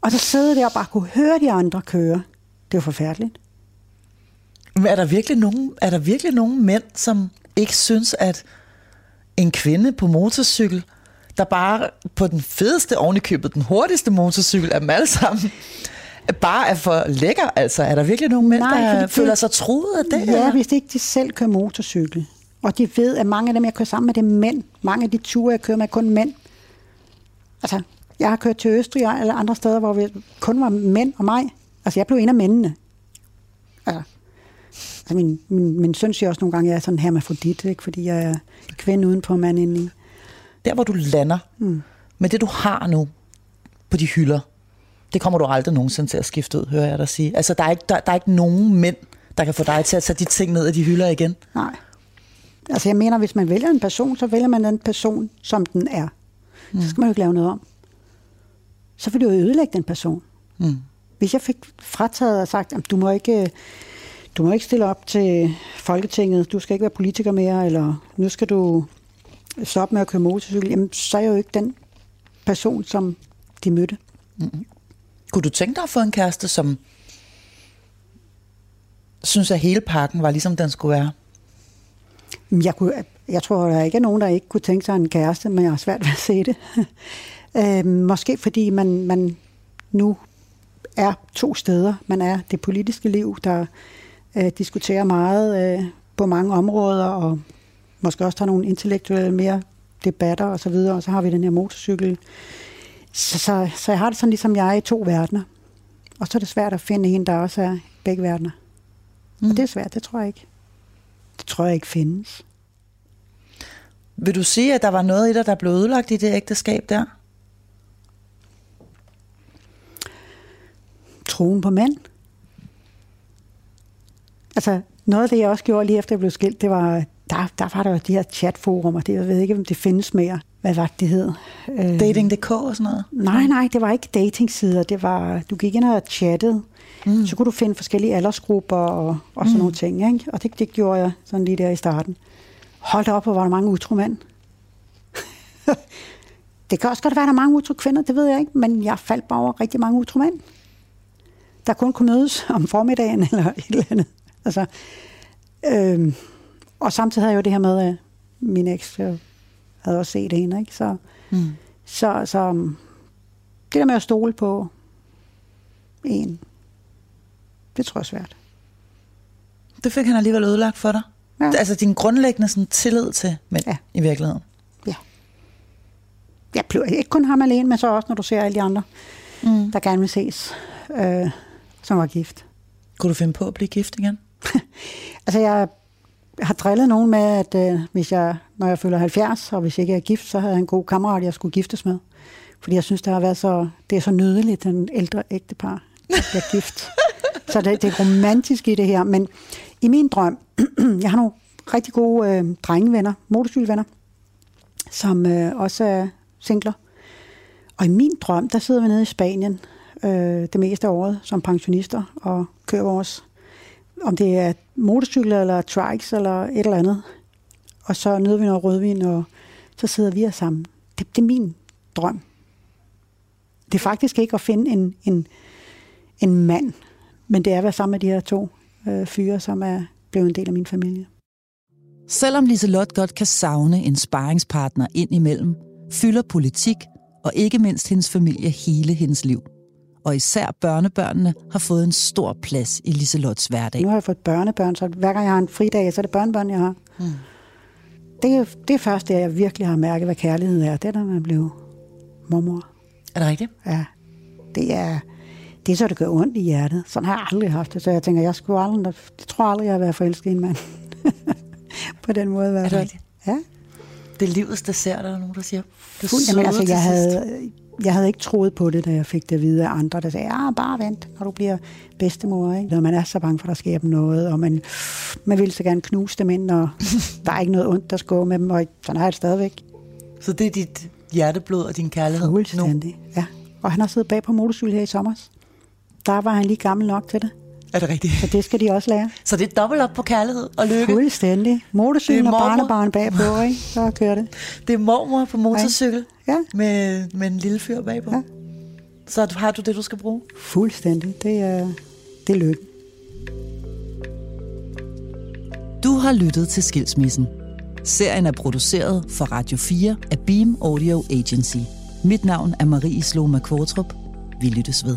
Og så sidder der og bare kunne høre de andre køre. Det er forfærdeligt. Men er der virkelig nogen, er der virkelig nogen mænd, som ikke synes, at en kvinde på motorcykel, der bare på den fedeste ovenikøbet, den hurtigste motorcykel af dem alle sammen, bare er for lækker, altså. Er der virkelig nogen mænd, Nej, der det- føler sig truet af det? Ja, eller? hvis ikke de selv kører motorcykel. Og de ved, at mange af dem, jeg kører sammen med, det er mænd. Mange af de ture, jeg kører med, er kun mænd. Altså, jeg har kørt til Østrig alle andre steder, hvor vi kun var mænd og mig. Altså, jeg blev en af mændene. Altså, altså min, min, min søn siger også nogle gange, at jeg er sådan hermafrodit, ikke? fordi jeg er kvinde uden på mand indeni. Der, hvor du lander, mm. med det, du har nu på de hylder, det kommer du aldrig nogensinde til at skifte ud, hører jeg dig sige. Altså, der er ikke, der, der er ikke nogen mænd, der kan få dig til at tage de ting ned af de hylder igen. Nej. Altså, jeg mener, hvis man vælger en person, så vælger man den person, som den er. Mm. Så skal man jo ikke lave noget om. Så vil du jo ødelægge den person. Mm. Hvis jeg fik frataget og sagt, at du må ikke, du må ikke stille op til Folketinget, du skal ikke være politiker mere, eller nu skal du stoppe med at køre motorcykel, jamen, så er jeg jo ikke den person, som de mødte. Kunne du tænke dig at få en kæreste, som synes, at hele pakken var ligesom den skulle være? Men Jeg, kunne, jeg tror, der ikke er nogen, der ikke kunne tænke sig en kæreste, men jeg har svært ved at se det. øh, måske fordi man, man nu er to steder. Man er det politiske liv, der øh, diskuterer meget øh, på mange områder, og måske også tager nogle intellektuelle mere debatter og så videre, og så har vi den her motorcykel. Så, så, så jeg har det sådan, ligesom jeg er i to verdener. Og så er det svært at finde en, der også er begge verdener. Mm. Og det er svært, det tror jeg ikke. Det tror jeg ikke findes. Vil du sige, at der var noget i dig, der blev ødelagt i det ægteskab der? troen på mænd. Altså, noget af det, jeg også gjorde lige efter jeg blev skilt, det var, der, der var der jo de her chatforumer, det, jeg ved ikke, om det findes mere. Hvad var det, det hed? Øh, Dating.dk og sådan noget? Nej, nej, det var ikke datingsider. Det var, du gik ind og chattede. Mm. Så kunne du finde forskellige aldersgrupper og, og sådan mm. nogle ting. Ikke? Og det, det gjorde jeg sådan lige der i starten. Hold da op, hvor var der mange utro mænd. det kan også godt være, at der er mange utro kvinder, det ved jeg ikke. Men jeg faldt bare over rigtig mange utro mænd. Der kun kunne mødes om formiddagen eller et eller andet. Altså, øhm, og samtidig havde jeg jo det her med, at min eks havde også set hende. Ikke? Så, Mm. så, så um, det der med at stole på en, det tror jeg er svært. Det fik han alligevel ødelagt for dig? Ja. Altså din grundlæggende sådan, tillid til mænd ja. Ja. i virkeligheden? Ja. Jeg blev ikke kun ham alene, men så også, når du ser alle de andre, Mm. der gerne vil ses, øh, som var gift. Kunne du finde på at blive gift igen? Altså, jeg har drillet nogen med, at øh, hvis jeg, når jeg føler 70, og hvis jeg ikke er gift, så havde jeg en god kammerat, jeg skulle giftes med. Fordi jeg synes, det har været så, det er så nydeligt, den ældre ægtepar, der bliver gift. så det, det er romantisk i det her. Men i min drøm, jeg har nogle rigtig gode øh, drengevenner, motorcykelvenner, som øh, også er singler. Og i min drøm, der sidder vi nede i Spanien øh, det meste af året som pensionister og kører vores, om det er motorcykler eller trikes eller et eller andet. Og så nyder vi noget rødvin, og så sidder vi her sammen. Det, det er min drøm. Det er faktisk ikke at finde en, en, en mand, men det er at være sammen med de her to øh, fyre, som er blevet en del af min familie. Selvom Liselot godt kan savne en sparringspartner ind imellem, fylder politik og ikke mindst hendes familie hele hendes liv. Og især børnebørnene har fået en stor plads i Liselots hverdag. Nu har jeg fået børnebørn, så hver gang jeg har en fridag, så er det børnebørn, jeg har. Mm. Det, er, det er først jeg virkelig har mærket, hvad kærlighed er. Det er, da man blev mormor. Er det rigtigt? Ja, det er, det er så, det gør ondt i hjertet. Sådan har jeg aldrig haft det. Så jeg tænker, jeg skulle aldrig, jeg tror aldrig, jeg har været forelsket i en mand. på den måde. Er det rigtigt? Ja. Det er livets dessert, der er nogen, der siger. Det Fuld, jamen, altså, jeg, sidst. Jeg havde ikke troet på det, da jeg fik det at vide af andre, der sagde, ja, bare vent, når du bliver bedstemor. Ikke? Når man er så bange for, at der sker dem noget, og man, man vil så gerne knuse dem ind, og der er ikke noget ondt, der skal gå med dem, og sådan har jeg det stadigvæk. Så det er dit hjerteblod og din kærlighed nu. Fuldstændig, ja. Og han har siddet bag på motorcykel her i sommer. Der var han lige gammel nok til det, Er det rigtigt? så det skal de også lære. Så det er dobbelt op på kærlighed og lykke. Fuldstændig. Motorcykel og barnebarn bagpå, ikke? så kører det. Det er mormor på motorcykel Ja, med, med en lille fyr bagpå. Ja. Så har du det, du skal bruge. fuldstændig. Det er, det er lykken. Du har lyttet til Skilsmissen. Serien er produceret for Radio 4 af Beam Audio Agency. Mit navn er Marie Sloma Kvartrup. Vi lyttes ved.